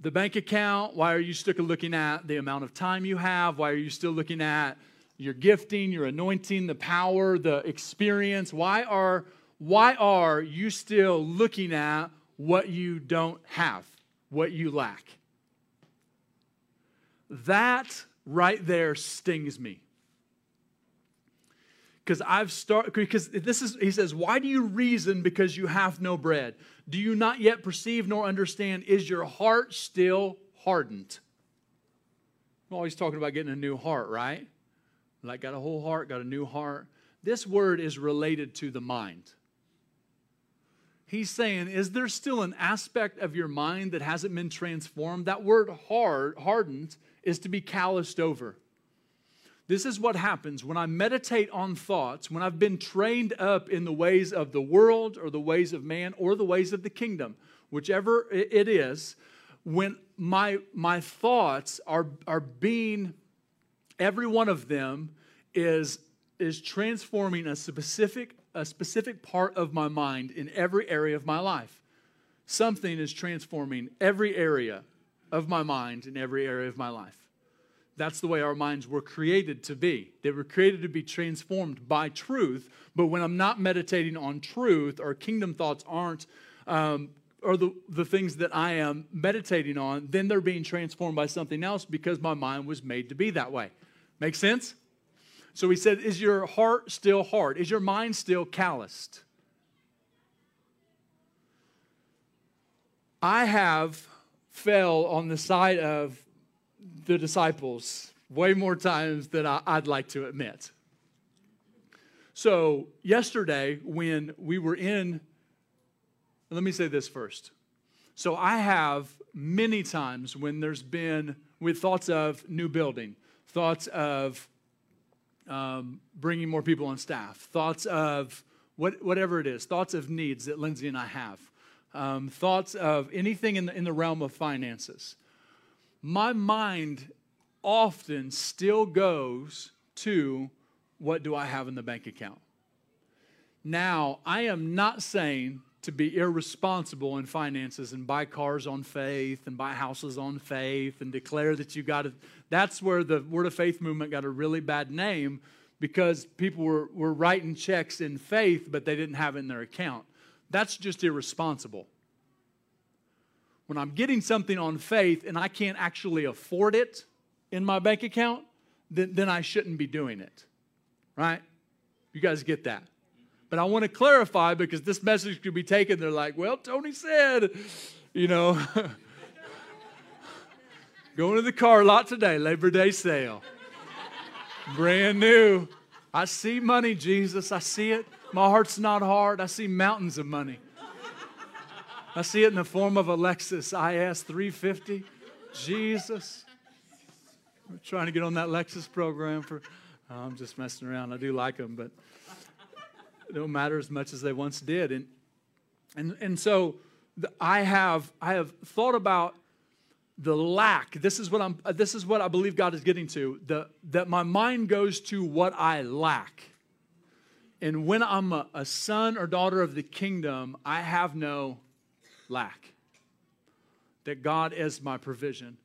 the bank account? Why are you still looking at the amount of time you have? Why are you still looking at your gifting, your anointing, the power, the experience? Why are why are you still looking at what you don't have, what you lack? That right there stings me. Because I've started, because this is, he says, why do you reason because you have no bread? Do you not yet perceive nor understand? Is your heart still hardened? I'm always talking about getting a new heart, right? Like, got a whole heart, got a new heart. This word is related to the mind. He's saying, is there still an aspect of your mind that hasn't been transformed? That word hard, hardened, is to be calloused over. This is what happens when I meditate on thoughts, when I've been trained up in the ways of the world or the ways of man or the ways of the kingdom, whichever it is, when my, my thoughts are, are being, every one of them is, is transforming a specific, a specific part of my mind in every area of my life. Something is transforming every area of my mind in every area of my life. That's the way our minds were created to be. They were created to be transformed by truth. But when I'm not meditating on truth, or kingdom thoughts aren't, um, or the, the things that I am meditating on, then they're being transformed by something else because my mind was made to be that way. Make sense? So he said, Is your heart still hard? Is your mind still calloused? I have fell on the side of the disciples way more times than I, I'd like to admit. So, yesterday, when we were in, let me say this first. So, I have many times when there's been, with thoughts of new building, thoughts of um, bringing more people on staff, thoughts of what, whatever it is, thoughts of needs that Lindsay and I have, um, thoughts of anything in the, in the realm of finances. My mind often still goes to what do I have in the bank account? Now, I am not saying to be irresponsible in finances and buy cars on faith and buy houses on faith and declare that you got to. That's where the Word of Faith movement got a really bad name because people were, were writing checks in faith, but they didn't have it in their account. That's just irresponsible. When I'm getting something on faith and I can't actually afford it in my bank account, then, then I shouldn't be doing it. Right? You guys get that? But I want to clarify because this message could be taken. They're like, well, Tony said, you know, going to the car lot today, Labor Day sale. Brand new. I see money, Jesus. I see it. My heart's not hard. I see mountains of money. I see it in the form of a Lexus IS 350. Jesus. I'm trying to get on that Lexus program for. Oh, I'm just messing around. I do like them, but they don't matter as much as they once did. And and and so the, I have I have thought about the lack. This is what I'm. This is what I believe God is getting to. The that my mind goes to what I lack. And when I'm a, a son or daughter of the kingdom, I have no lack. That God is my provision.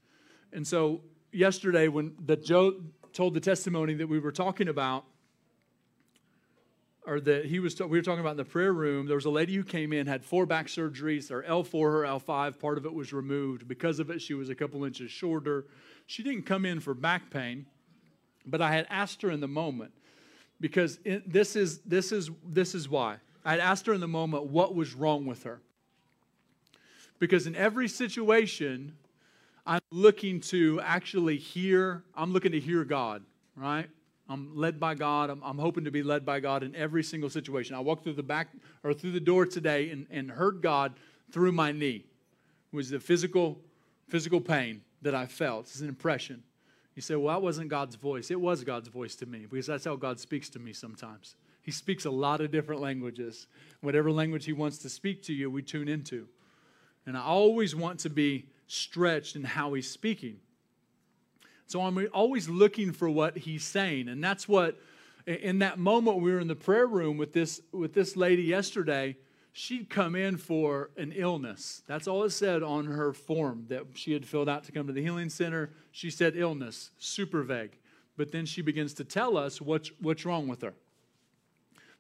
And so yesterday when that Joe told the testimony that we were talking about, or that he was, we were talking about in the prayer room, there was a lady who came in, had four back surgeries, her L4, her L5, part of it was removed. Because of it, she was a couple inches shorter. She didn't come in for back pain, but I had asked her in the moment, because it, this is this is this is why. I had asked her in the moment what was wrong with her. Because in every situation, I'm looking to actually hear, I'm looking to hear God, right? I'm led by God. I'm, I'm, hoping to be led by God in every single situation. I walked through the back or through the door today and, and heard God through my knee. It was the physical, physical pain that I felt. It's an impression. You say, well, that wasn't God's voice. It was God's voice to me because that's how God speaks to me sometimes. He speaks a lot of different languages. Whatever language He wants to speak to you, we tune into. And I always want to be stretched in how he's speaking. So I'm always looking for what he's saying. And that's what, in that moment, we were in the prayer room with this, with this lady yesterday. She'd come in for an illness. That's all it said on her form that she had filled out to come to the healing center. She said illness, super vague. But then she begins to tell us what's, what's wrong with her.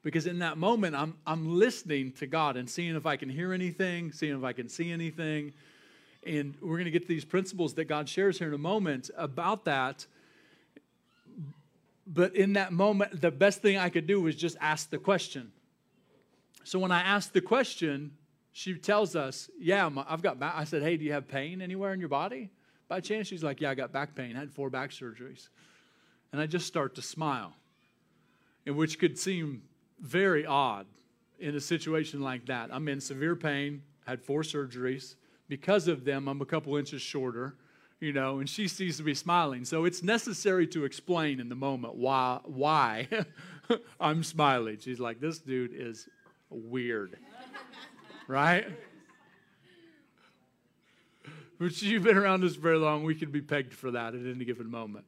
Because in that moment, I'm, I'm listening to God and seeing if I can hear anything, seeing if I can see anything. And we're going to get to these principles that God shares here in a moment about that. But in that moment, the best thing I could do was just ask the question. So when I asked the question, she tells us, Yeah, I've got back. I said, Hey, do you have pain anywhere in your body? By chance, she's like, Yeah, I got back pain. I had four back surgeries. And I just start to smile, and which could seem very odd in a situation like that. I'm in severe pain, had four surgeries because of them, I'm a couple inches shorter, you know, and she sees me smiling. So it's necessary to explain in the moment why, why I'm smiling. She's like, this dude is weird, right? But you've been around us very long, we could be pegged for that at any given moment.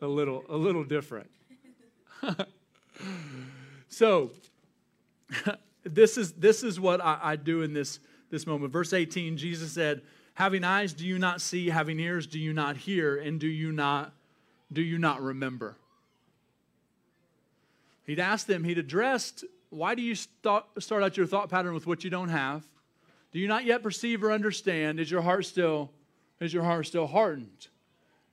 A little, a little different. so this is this is what I, I do in this this moment. Verse 18, Jesus said, Having eyes, do you not see? Having ears, do you not hear? And do you not, do you not remember? He'd asked them, he'd addressed, Why do you start, start out your thought pattern with what you don't have? Do you not yet perceive or understand? Is your heart still, is your heart still hardened?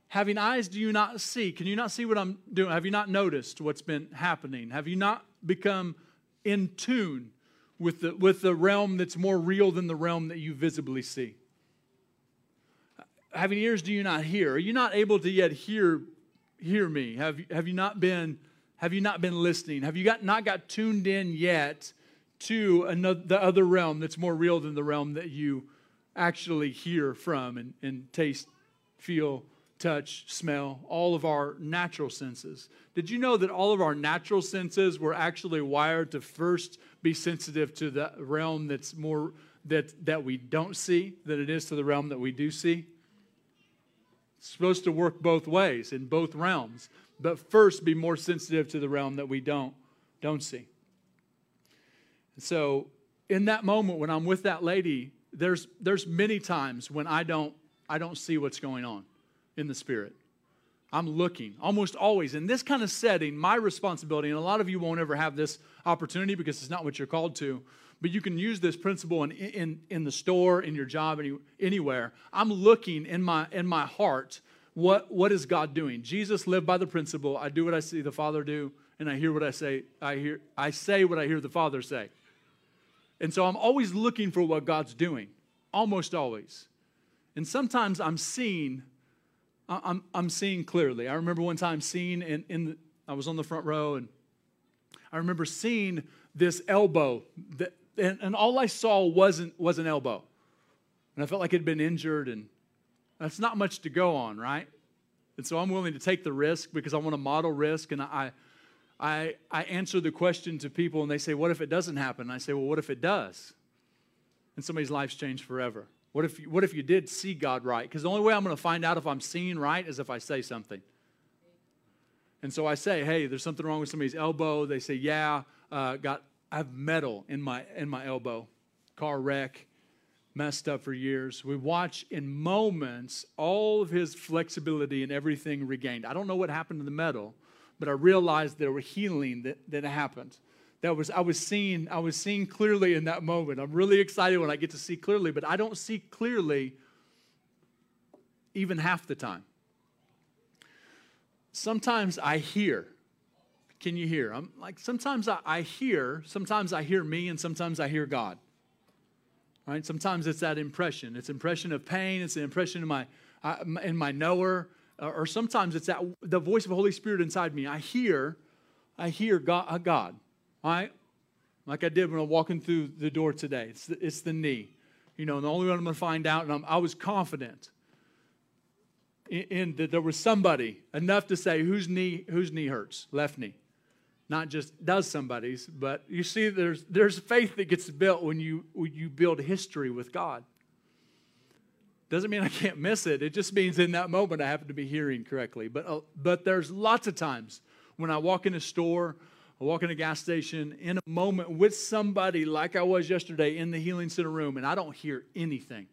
Having eyes, do you not see? Can you not see what I'm doing? Have you not noticed what's been happening? Have you not become in tune with the, with the realm that's more real than the realm that you visibly see? Having ears, do you not hear? Are you not able to yet hear hear me? Have, have you not been have you not been listening? Have you got, not got tuned in yet to another, the other realm that's more real than the realm that you actually hear from and, and taste, feel, touch, smell, all of our natural senses? Did you know that all of our natural senses were actually wired to first be sensitive to the realm that's more that that we don't see than it is to the realm that we do see? It's supposed to work both ways in both realms but first be more sensitive to the realm that we don't don't see. so in that moment when I'm with that lady, there's there's many times when I don't I don't see what's going on in the spirit. I'm looking almost always in this kind of setting. My responsibility, and a lot of you won't ever have this opportunity because it's not what you're called to, but you can use this principle in, in, in the store, in your job, any, anywhere. I'm looking in my, in my heart what, what is God doing? Jesus lived by the principle I do what I see the Father do, and I hear what I say. I hear I say what I hear the Father say. And so I'm always looking for what God's doing, almost always. And sometimes I'm seeing, I'm, I'm seeing clearly. I remember one time seeing in, in the, I was on the front row and I remember seeing this elbow that, and, and all I saw wasn't was an elbow. And I felt like it had been injured and that's not much to go on, right? And so I'm willing to take the risk because I want to model risk. And I, I, I answer the question to people and they say, What if it doesn't happen? And I say, Well, what if it does? And somebody's life's changed forever. What if, what if you did see God right? Because the only way I'm going to find out if I'm seeing right is if I say something. And so I say, Hey, there's something wrong with somebody's elbow. They say, Yeah, uh, got, I have metal in my, in my elbow, car wreck messed up for years. We watch in moments all of his flexibility and everything regained. I don't know what happened to the metal, but I realized there were healing that, that happened. That was I was seeing I was seeing clearly in that moment. I'm really excited when I get to see clearly, but I don't see clearly even half the time. Sometimes I hear. Can you hear? I'm like sometimes I, I hear, sometimes I hear me, and sometimes I hear God. Right? Sometimes it's that impression. It's impression of pain. It's an impression in my uh, in my knower, uh, or sometimes it's that the voice of the Holy Spirit inside me. I hear, I hear God. Uh, Right? Like I did when I'm walking through the door today. It's the, it's the knee. You know, and the only one I'm going to find out, and I'm, i was confident in, in that there was somebody enough to say whose knee whose knee hurts, left knee not just does somebody's, but you see there's, there's faith that gets built when you, when you build history with God. Doesn't mean I can't miss it. It just means in that moment I happen to be hearing correctly. But, uh, but there's lots of times when I walk in a store, I walk in a gas station, in a moment with somebody like I was yesterday in the healing center room, and I don't hear anything.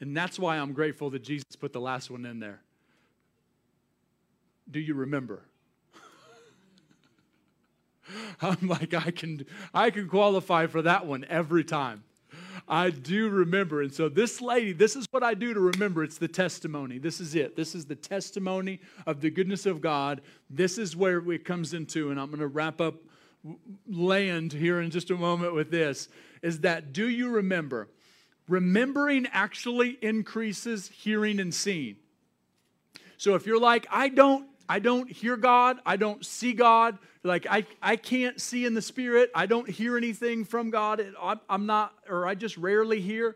And that's why I'm grateful that Jesus put the last one in there. Do you remember? I'm like, I can, I can qualify for that one every time. I do remember. And so, this lady, this is what I do to remember. It's the testimony. This is it. This is the testimony of the goodness of God. This is where it comes into, and I'm going to wrap up land here in just a moment with this is that do you remember? Remembering actually increases hearing and seeing. So if you're like, I don't I don't hear God. I don't see God. Like, I, I can't see in the Spirit. I don't hear anything from God. I'm not, or I just rarely hear.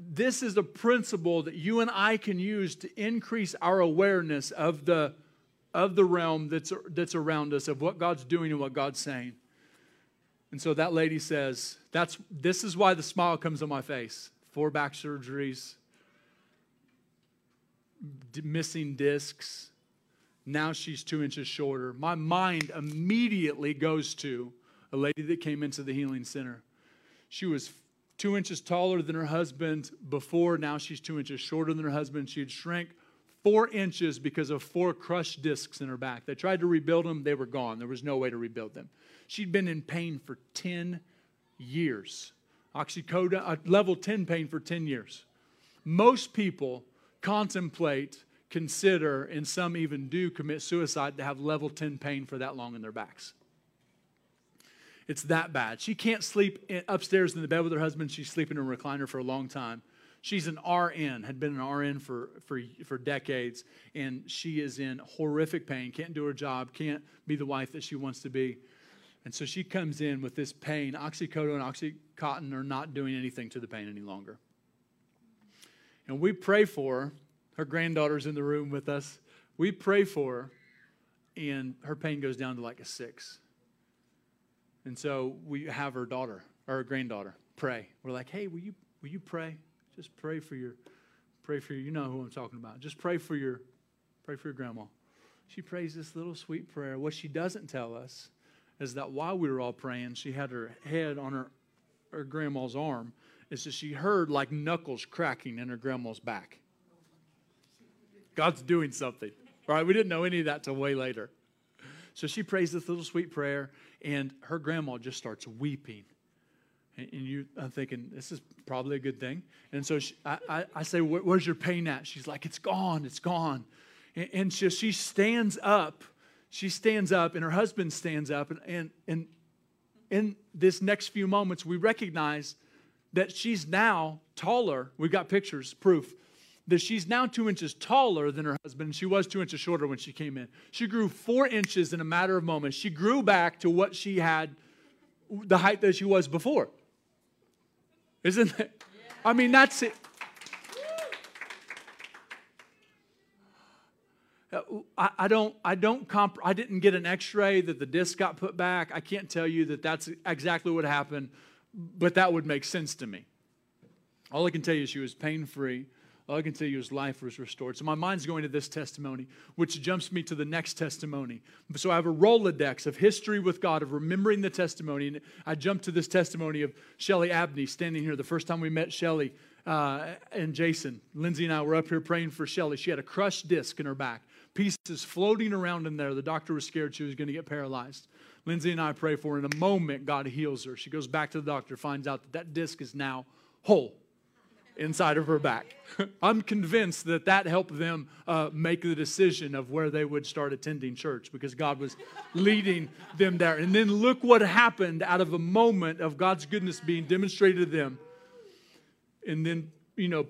This is a principle that you and I can use to increase our awareness of the, of the realm that's, that's around us, of what God's doing and what God's saying. And so that lady says, that's, This is why the smile comes on my face. Four back surgeries, missing discs now she's two inches shorter. My mind immediately goes to a lady that came into the healing center. She was two inches taller than her husband before. Now she's two inches shorter than her husband. She had shrank four inches because of four crushed discs in her back. They tried to rebuild them, they were gone. There was no way to rebuild them. She'd been in pain for 10 years. Oxycodone, uh, level 10 pain for 10 years. Most people contemplate consider, and some even do commit suicide to have level 10 pain for that long in their backs. It's that bad. She can't sleep upstairs in the bed with her husband. She's sleeping in a recliner for a long time. She's an RN, had been an RN for, for, for decades, and she is in horrific pain, can't do her job, can't be the wife that she wants to be. And so she comes in with this pain. Oxycodone and Oxycontin are not doing anything to the pain any longer. And we pray for her. Her granddaughter's in the room with us. We pray for her, and her pain goes down to like a six. And so we have her daughter, or her granddaughter, pray. We're like, hey, will you, will you pray? Just pray for your, pray for your, you know who I'm talking about. Just pray for your, pray for your grandma. She prays this little sweet prayer. What she doesn't tell us is that while we were all praying, she had her head on her, her grandma's arm. Is that she heard like knuckles cracking in her grandma's back. God's doing something. Right? We didn't know any of that till way later. So she prays this little sweet prayer, and her grandma just starts weeping and you, I'm thinking, this is probably a good thing. And so she, I, I, I, say, Where's your pain at? She's like, It's gone, it's gone. And, and she, she stands up. She stands up, and her husband stands up. And, and, and in this next few moments, we recognize that she's now taller. We've got pictures, proof that she's now two inches taller than her husband. She was two inches shorter when she came in. She grew four inches in a matter of moments. She grew back to what she had, the height that she was before. Isn't it? I mean, that's it. Uh, I, I, don't, I don't comp- I didn't get an x-ray that the disc got put back. I can't tell you that that's exactly what happened, but that would make sense to me. All I can tell you is she was pain-free. All I can tell you is life was restored. So my mind's going to this testimony, which jumps me to the next testimony. So I have a Rolodex of history with God, of remembering the testimony. And I jump to this testimony of Shelly Abney standing here. The first time we met Shelly uh, and Jason, Lindsay and I were up here praying for Shelly. She had a crushed disc in her back, pieces floating around in there. The doctor was scared she was going to get paralyzed. Lindsay and I pray for her. In a moment, God heals her. She goes back to the doctor, finds out that that disc is now whole inside of her back. I'm convinced that that helped them uh, make the decision of where they would start attending church because God was leading them there. And then look what happened out of a moment of God's goodness being demonstrated to them. And then, you know,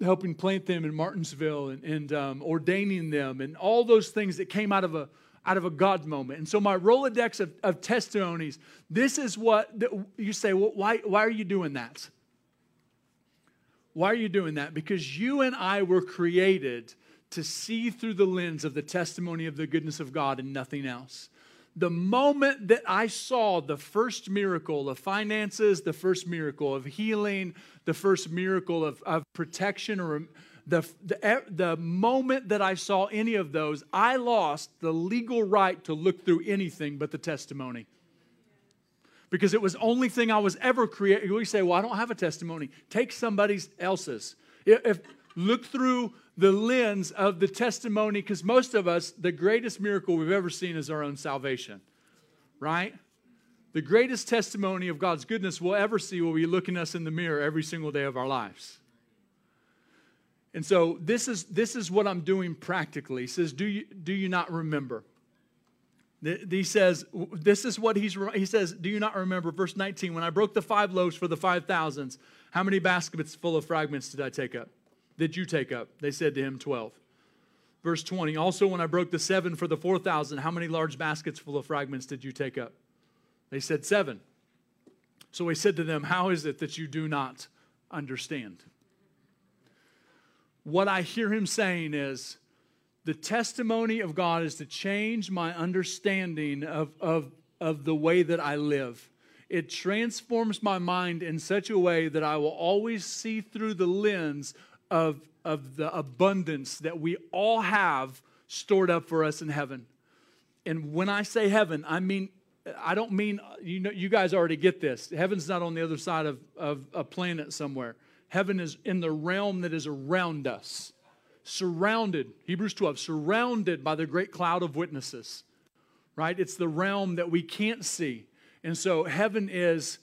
helping plant them in Martinsville and, and um, ordaining them and all those things that came out of a out of a God moment. And so my Rolodex of, of testimonies, this is what you say, well, why, why are you doing that? Why are you doing that? Because you and I were created to see through the lens of the testimony of the goodness of God and nothing else. The moment that I saw the first miracle of finances, the first miracle of healing, the first miracle of, of protection, or the, the, the moment that I saw any of those, I lost the legal right to look through anything but the testimony because it was the only thing I was ever created. We say, well, I don't have a testimony. Take somebody else's. If, look through the lens of the testimony, because most of us, the greatest miracle we've ever seen is our own salvation, right? The greatest testimony of God's goodness we'll ever see will be looking us in the mirror every single day of our lives. And so this is this is what I'm doing practically. He says, Do you do you not remember? He says, this is what he's, he says, do you not remember, verse 19, when I broke the five loaves for the five thousands, how many baskets full of fragments did I take up? Did you take up? They said to him, 12. Verse 20, also when I broke the seven for the 4,000, how many large baskets full of fragments did you take up? They said, seven. So he said to them, How is it that you do not understand? What I hear him saying is, the testimony of God is to change my understanding of, of, of the way that I live. It transforms my mind in such a way that I will always see through the lens of, of the abundance that we all have stored up for us in heaven. And when I say heaven, I mean I don't mean you know you guys already get this. Heaven's not on the other side of, of a planet somewhere. Heaven is in the realm that is around us surrounded, Hebrews 12, surrounded by the great cloud of witnesses, right? It's the realm that we can't see. And so heaven is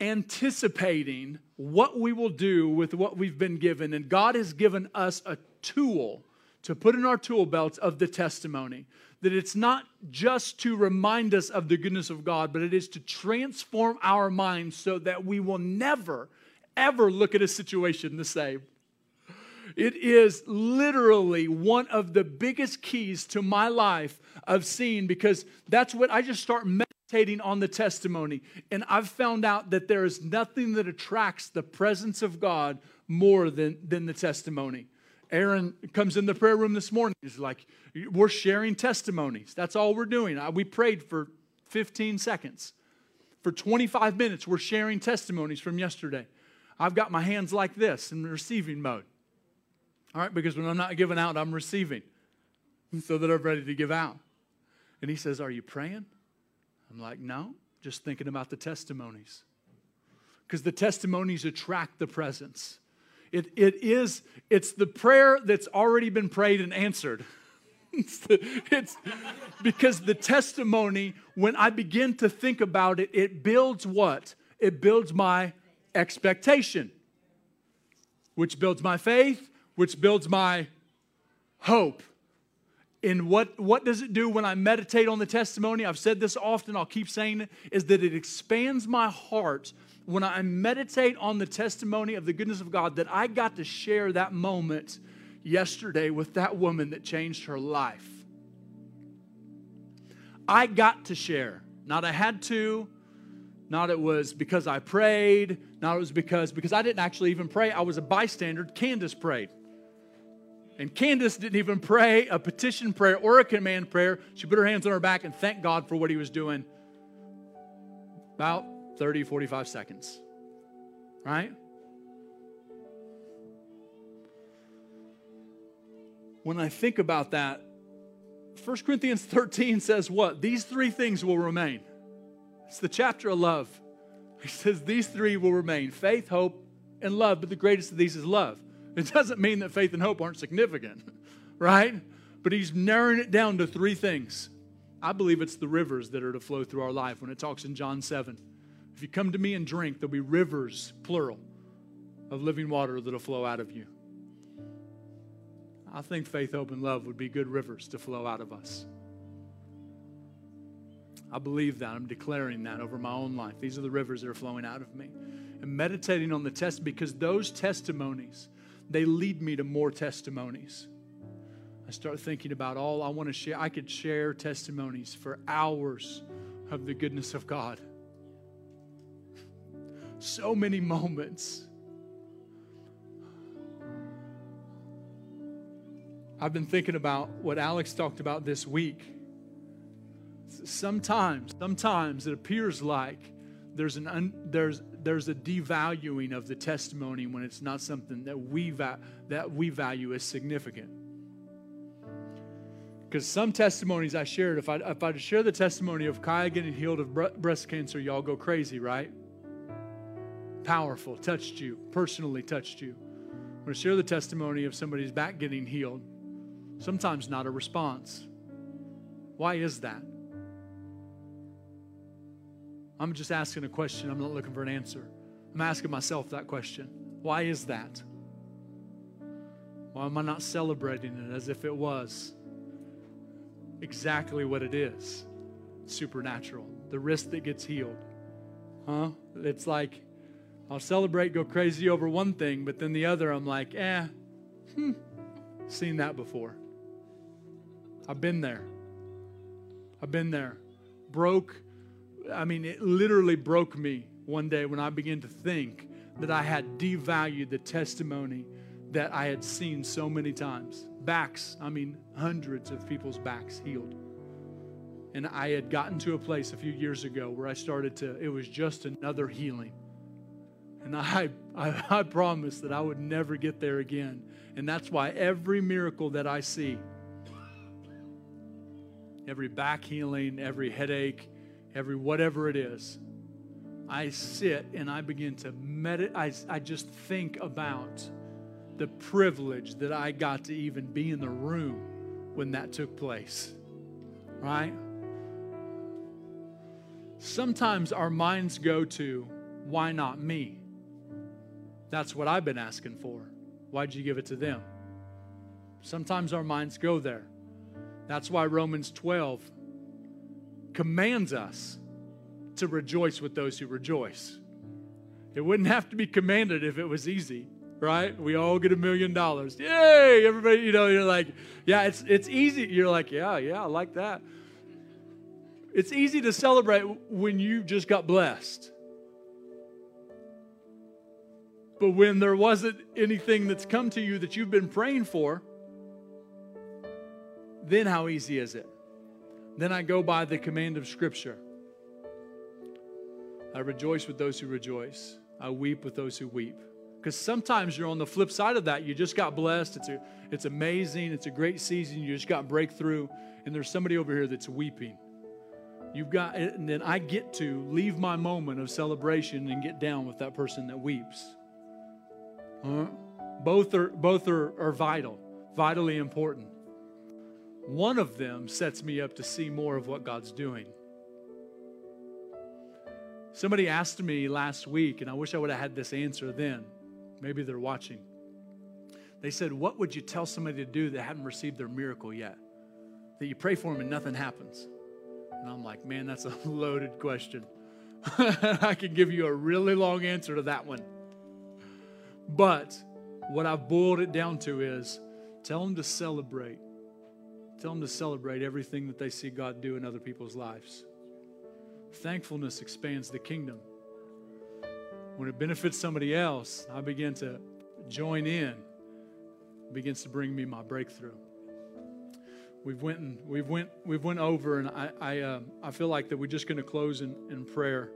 anticipating what we will do with what we've been given. And God has given us a tool to put in our tool belts of the testimony. That it's not just to remind us of the goodness of God, but it is to transform our minds so that we will never, ever look at a situation the same. It is literally one of the biggest keys to my life of seeing because that's what I just start meditating on the testimony. And I've found out that there is nothing that attracts the presence of God more than, than the testimony. Aaron comes in the prayer room this morning. He's like, We're sharing testimonies. That's all we're doing. We prayed for 15 seconds. For 25 minutes, we're sharing testimonies from yesterday. I've got my hands like this in receiving mode. All right, because when I'm not giving out, I'm receiving so that I'm ready to give out. And he says, Are you praying? I'm like, No, just thinking about the testimonies. Because the testimonies attract the presence. It, it is, it's the prayer that's already been prayed and answered. it's, the, it's because the testimony, when I begin to think about it, it builds what? It builds my expectation, which builds my faith, which builds my hope. And what, what does it do when I meditate on the testimony? I've said this often, I'll keep saying it, is that it expands my heart when I meditate on the testimony of the goodness of God that I got to share that moment yesterday with that woman that changed her life. I got to share. Not I had to, not it was because I prayed, not it was because because I didn't actually even pray. I was a bystander. Candace prayed. And Candace didn't even pray a petition prayer or a command prayer. She put her hands on her back and thanked God for what he was doing. About 30, 45 seconds. Right? When I think about that, 1 Corinthians 13 says what? These three things will remain. It's the chapter of love. He says these three will remain faith, hope, and love, but the greatest of these is love. It doesn't mean that faith and hope aren't significant, right? But he's narrowing it down to three things. I believe it's the rivers that are to flow through our life when it talks in John 7. If you come to me and drink, there'll be rivers, plural, of living water that'll flow out of you. I think faith, hope, and love would be good rivers to flow out of us. I believe that. I'm declaring that over my own life. These are the rivers that are flowing out of me. And meditating on the test because those testimonies they lead me to more testimonies. I start thinking about all I want to share. I could share testimonies for hours of the goodness of God. So many moments. I've been thinking about what Alex talked about this week. Sometimes, sometimes it appears like there's an un, there's there's a devaluing of the testimony when it's not something that we va- that we value as significant. Because some testimonies I shared, if I if I share the testimony of Kaya getting healed of breast cancer, y'all go crazy, right? Powerful, touched you, personally touched you. When I share the testimony of somebody's back getting healed, sometimes not a response. Why is that? I'm just asking a question. I'm not looking for an answer. I'm asking myself that question. Why is that? Why am I not celebrating it as if it was exactly what it is? Supernatural. The wrist that gets healed. Huh? It's like I'll celebrate, go crazy over one thing, but then the other, I'm like, eh, hmm, seen that before. I've been there. I've been there. Broke I mean, it literally broke me one day when I began to think that I had devalued the testimony that I had seen so many times. Backs, I mean, hundreds of people's backs healed. And I had gotten to a place a few years ago where I started to, it was just another healing. And I, I, I promised that I would never get there again. And that's why every miracle that I see, every back healing, every headache, every whatever it is, I sit and I begin to meditate. I, I just think about the privilege that I got to even be in the room when that took place. Right? Sometimes our minds go to, why not me? That's what I've been asking for. Why'd you give it to them? Sometimes our minds go there. That's why Romans 12 commands us to rejoice with those who rejoice. It wouldn't have to be commanded if it was easy, right? We all get a million dollars. Yay! Everybody, you know, you're like, yeah, it's it's easy. You're like, yeah, yeah, I like that. It's easy to celebrate when you just got blessed. But when there wasn't anything that's come to you that you've been praying for, then how easy is it? Then I go by the command of Scripture. I rejoice with those who rejoice. I weep with those who weep. Because sometimes you're on the flip side of that. You just got blessed. It's, a, it's amazing. It's a great season. You just got breakthrough. And there's somebody over here that's weeping. You've got, and then I get to leave my moment of celebration and get down with that person that weeps. Huh? Both are both are, are vital, vitally important. One of them sets me up to see more of what God's doing. Somebody asked me last week, and I wish I would have had this answer then. Maybe they're watching. They said, What would you tell somebody to do that hadn't received their miracle yet? That you pray for them and nothing happens. And I'm like, Man, that's a loaded question. I can give you a really long answer to that one. But what I've boiled it down to is tell them to celebrate. Tell them to celebrate everything that they see God do in other people's lives. Thankfulness expands the kingdom. When it benefits somebody else, I begin to join in. It begins to bring me my breakthrough. We've went and we've went we've went over, and I I, uh, I feel like that we're just going to close in, in prayer.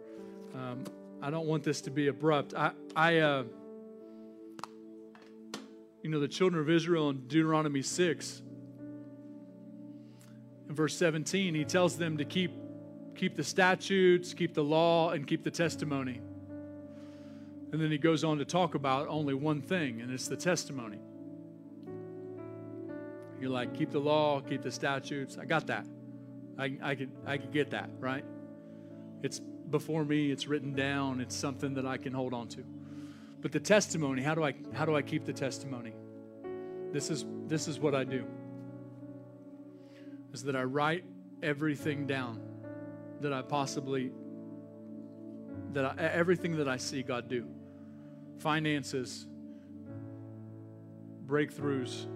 Um, I don't want this to be abrupt. I I. Uh, you know, the children of Israel in Deuteronomy 6, in verse 17, he tells them to keep, keep the statutes, keep the law, and keep the testimony. And then he goes on to talk about only one thing, and it's the testimony. You're like, keep the law, keep the statutes. I got that. I, I, could, I could get that, right? It's before me, it's written down, it's something that I can hold on to. But the testimony, how do I how do I keep the testimony? This is this is what I do. Is that I write everything down that I possibly that I, everything that I see God do. Finances, breakthroughs,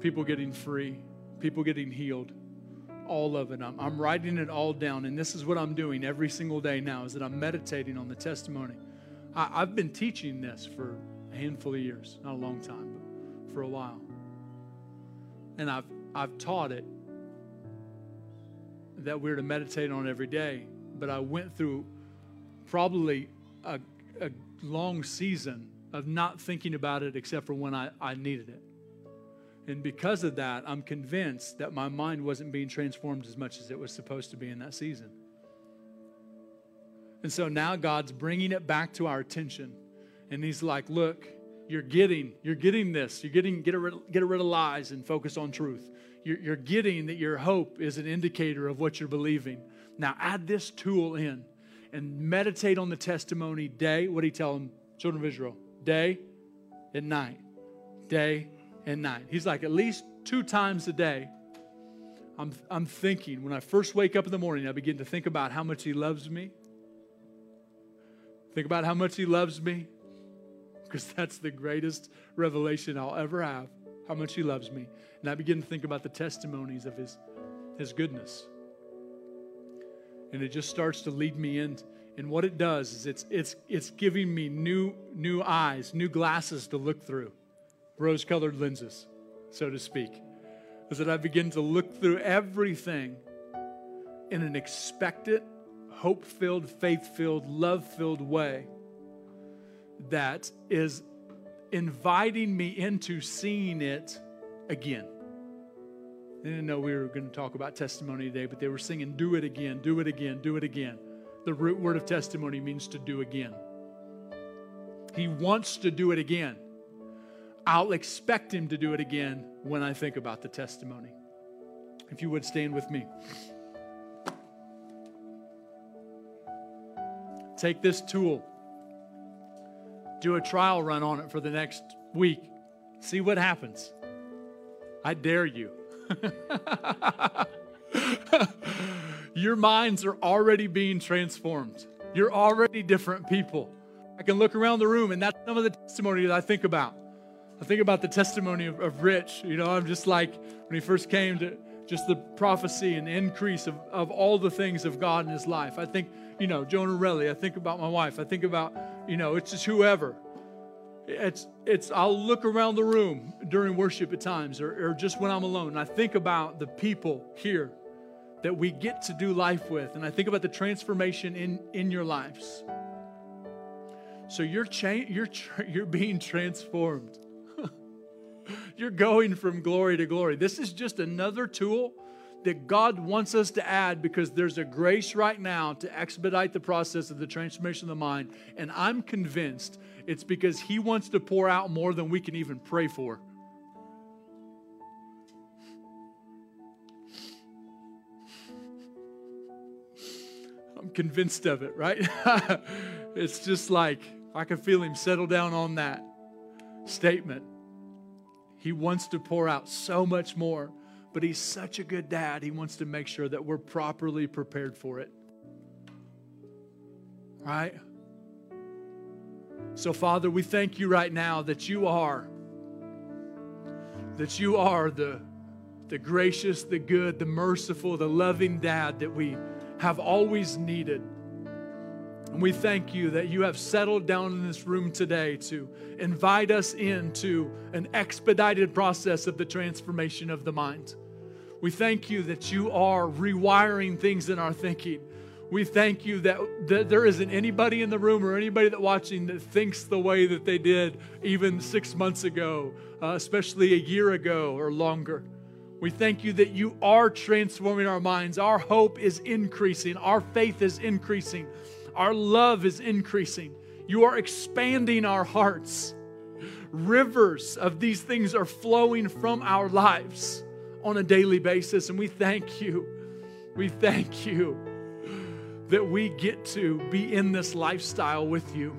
people getting free, people getting healed, all of it. I'm, I'm writing it all down, and this is what I'm doing every single day now. Is that I'm meditating on the testimony I, I've been teaching this for a handful of years, not a long time, but for a while. And I've, I've taught it that we're to meditate on every day. But I went through probably a, a long season of not thinking about it except for when I, I needed it. And because of that, I'm convinced that my mind wasn't being transformed as much as it was supposed to be in that season. And so now God's bringing it back to our attention. And He's like, look, you're getting, you're getting this. You're getting, get rid, get rid of lies and focus on truth. You're, you're getting that your hope is an indicator of what you're believing. Now add this tool in and meditate on the testimony day. What do you tell them, children of Israel? Day and night. Day and night. He's like, at least two times a day, I'm, I'm thinking, when I first wake up in the morning, I begin to think about how much He loves me Think about how much He loves me, because that's the greatest revelation I'll ever have how much He loves me. And I begin to think about the testimonies of His, His goodness. And it just starts to lead me in. And what it does is it's, it's, it's giving me new, new eyes, new glasses to look through, rose colored lenses, so to speak. Is that I begin to look through everything in an expectant hope filled, faith filled, love filled way that is inviting me into seeing it again. They didn't know we were going to talk about testimony today, but they were singing, Do it again, do it again, do it again. The root word of testimony means to do again. He wants to do it again. I'll expect him to do it again when I think about the testimony. If you would stand with me. Take this tool, do a trial run on it for the next week, see what happens. I dare you. Your minds are already being transformed. You're already different people. I can look around the room, and that's some of the testimony that I think about. I think about the testimony of, of Rich. You know, I'm just like when he first came to just the prophecy and increase of, of all the things of God in his life. I think, you know, Jonah Relly. I think about my wife. I think about, you know, it's just whoever. It's, it's, I'll look around the room during worship at times or, or just when I'm alone. And I think about the people here that we get to do life with. And I think about the transformation in, in your lives. So you're, cha- you're, tra- you're being transformed. you're going from glory to glory. This is just another tool that God wants us to add because there's a grace right now to expedite the process of the transformation of the mind. And I'm convinced it's because He wants to pour out more than we can even pray for. I'm convinced of it, right? it's just like I can feel Him settle down on that statement. He wants to pour out so much more, but He's such a good dad. He wants to make sure that we're properly prepared for it. Right? So, Father, we thank you right now that you are, that you are the, the gracious, the good, the merciful, the loving dad that we have always needed. And we thank you that you have settled down in this room today to invite us into an expedited process of the transformation of the mind. We thank you that you are rewiring things in our thinking we thank you that, that there isn't anybody in the room or anybody that watching that thinks the way that they did even six months ago, uh, especially a year ago or longer. We thank you that you are transforming our minds. Our hope is increasing. Our faith is increasing. Our love is increasing. You are expanding our hearts. Rivers of these things are flowing from our lives on a daily basis. And we thank you. We thank you that we get to be in this lifestyle with you.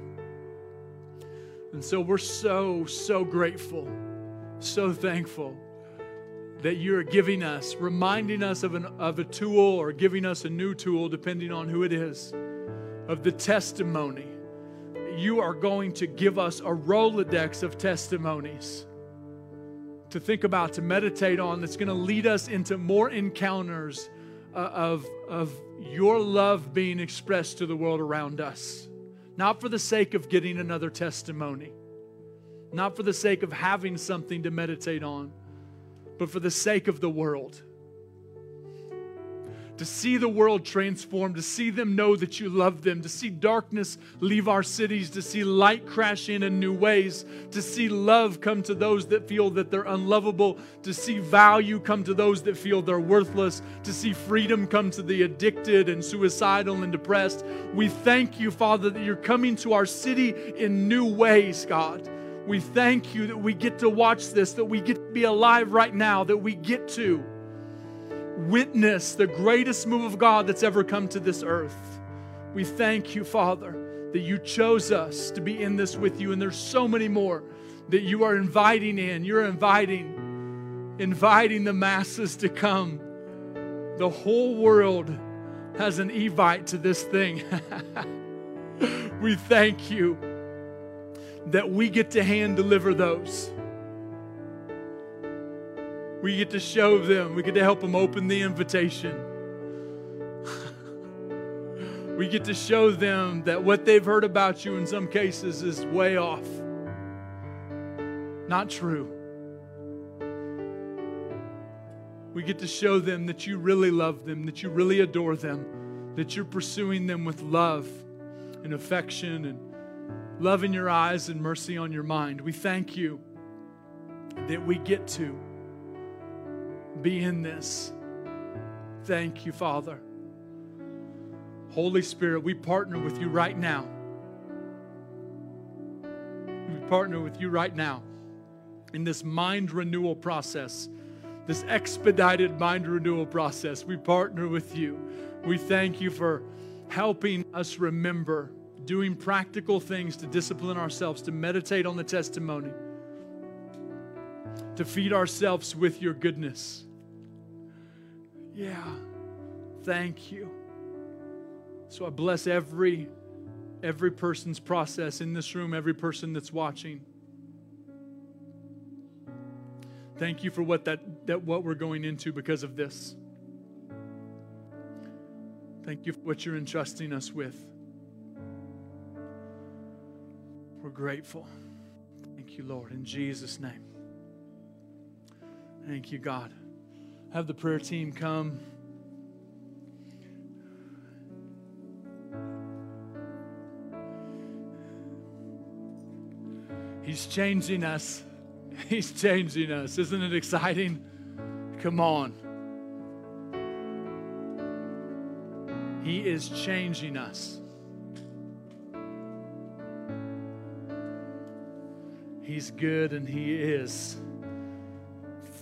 And so we're so, so grateful, so thankful that you're giving us, reminding us of, an, of a tool or giving us a new tool, depending on who it is, of the testimony. You are going to give us a Rolodex of testimonies to think about, to meditate on, that's going to lead us into more encounters uh, of, of your love being expressed to the world around us. Not for the sake of getting another testimony, not for the sake of having something to meditate on, but for the sake of the world to see the world transformed, to see them know that you love them, to see darkness leave our cities, to see light crash in in new ways, to see love come to those that feel that they're unlovable, to see value come to those that feel they're worthless, to see freedom come to the addicted and suicidal and depressed. We thank you, Father, that you're coming to our city in new ways, God. We thank you that we get to watch this, that we get to be alive right now, that we get to witness the greatest move of God that's ever come to this earth. We thank you, Father, that you chose us to be in this with you, and there's so many more that you are inviting in. You're inviting, inviting the masses to come. The whole world has an Evite to this thing. we thank you that we get to hand deliver those. We get to show them, we get to help them open the invitation. we get to show them that what they've heard about you in some cases is way off, not true. We get to show them that you really love them, that you really adore them, that you're pursuing them with love and affection and love in your eyes and mercy on your mind. We thank you that we get to be in this. Thank you, Father. Holy Spirit, we partner with you right now. We partner with you right now in this mind renewal process, this expedited mind renewal process. We partner with you. We thank you for helping us remember doing practical things to discipline ourselves, to meditate on the testimony to feed ourselves with your goodness. Yeah. Thank you. So I bless every every person's process in this room, every person that's watching. Thank you for what that, that what we're going into because of this. Thank you for what you're entrusting us with. We're grateful. Thank you, Lord, in Jesus' name. Thank you, God. Have the prayer team come. He's changing us. He's changing us. Isn't it exciting? Come on. He is changing us. He's good and He is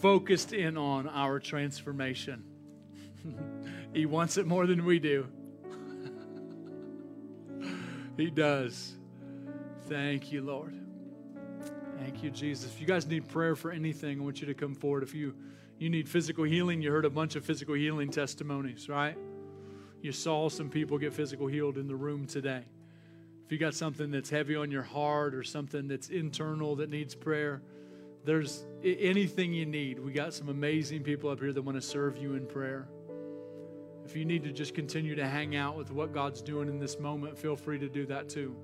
focused in on our transformation. he wants it more than we do. he does. Thank you, Lord. Thank you, Jesus. If you guys need prayer for anything, I want you to come forward. If you you need physical healing, you heard a bunch of physical healing testimonies, right? You saw some people get physical healed in the room today. If you got something that's heavy on your heart or something that's internal that needs prayer, there's anything you need. We got some amazing people up here that want to serve you in prayer. If you need to just continue to hang out with what God's doing in this moment, feel free to do that too.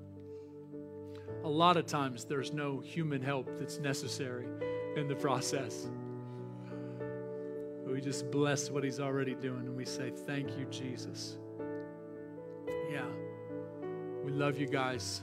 A lot of times there's no human help that's necessary in the process. We just bless what He's already doing and we say, Thank you, Jesus. Yeah. We love you guys.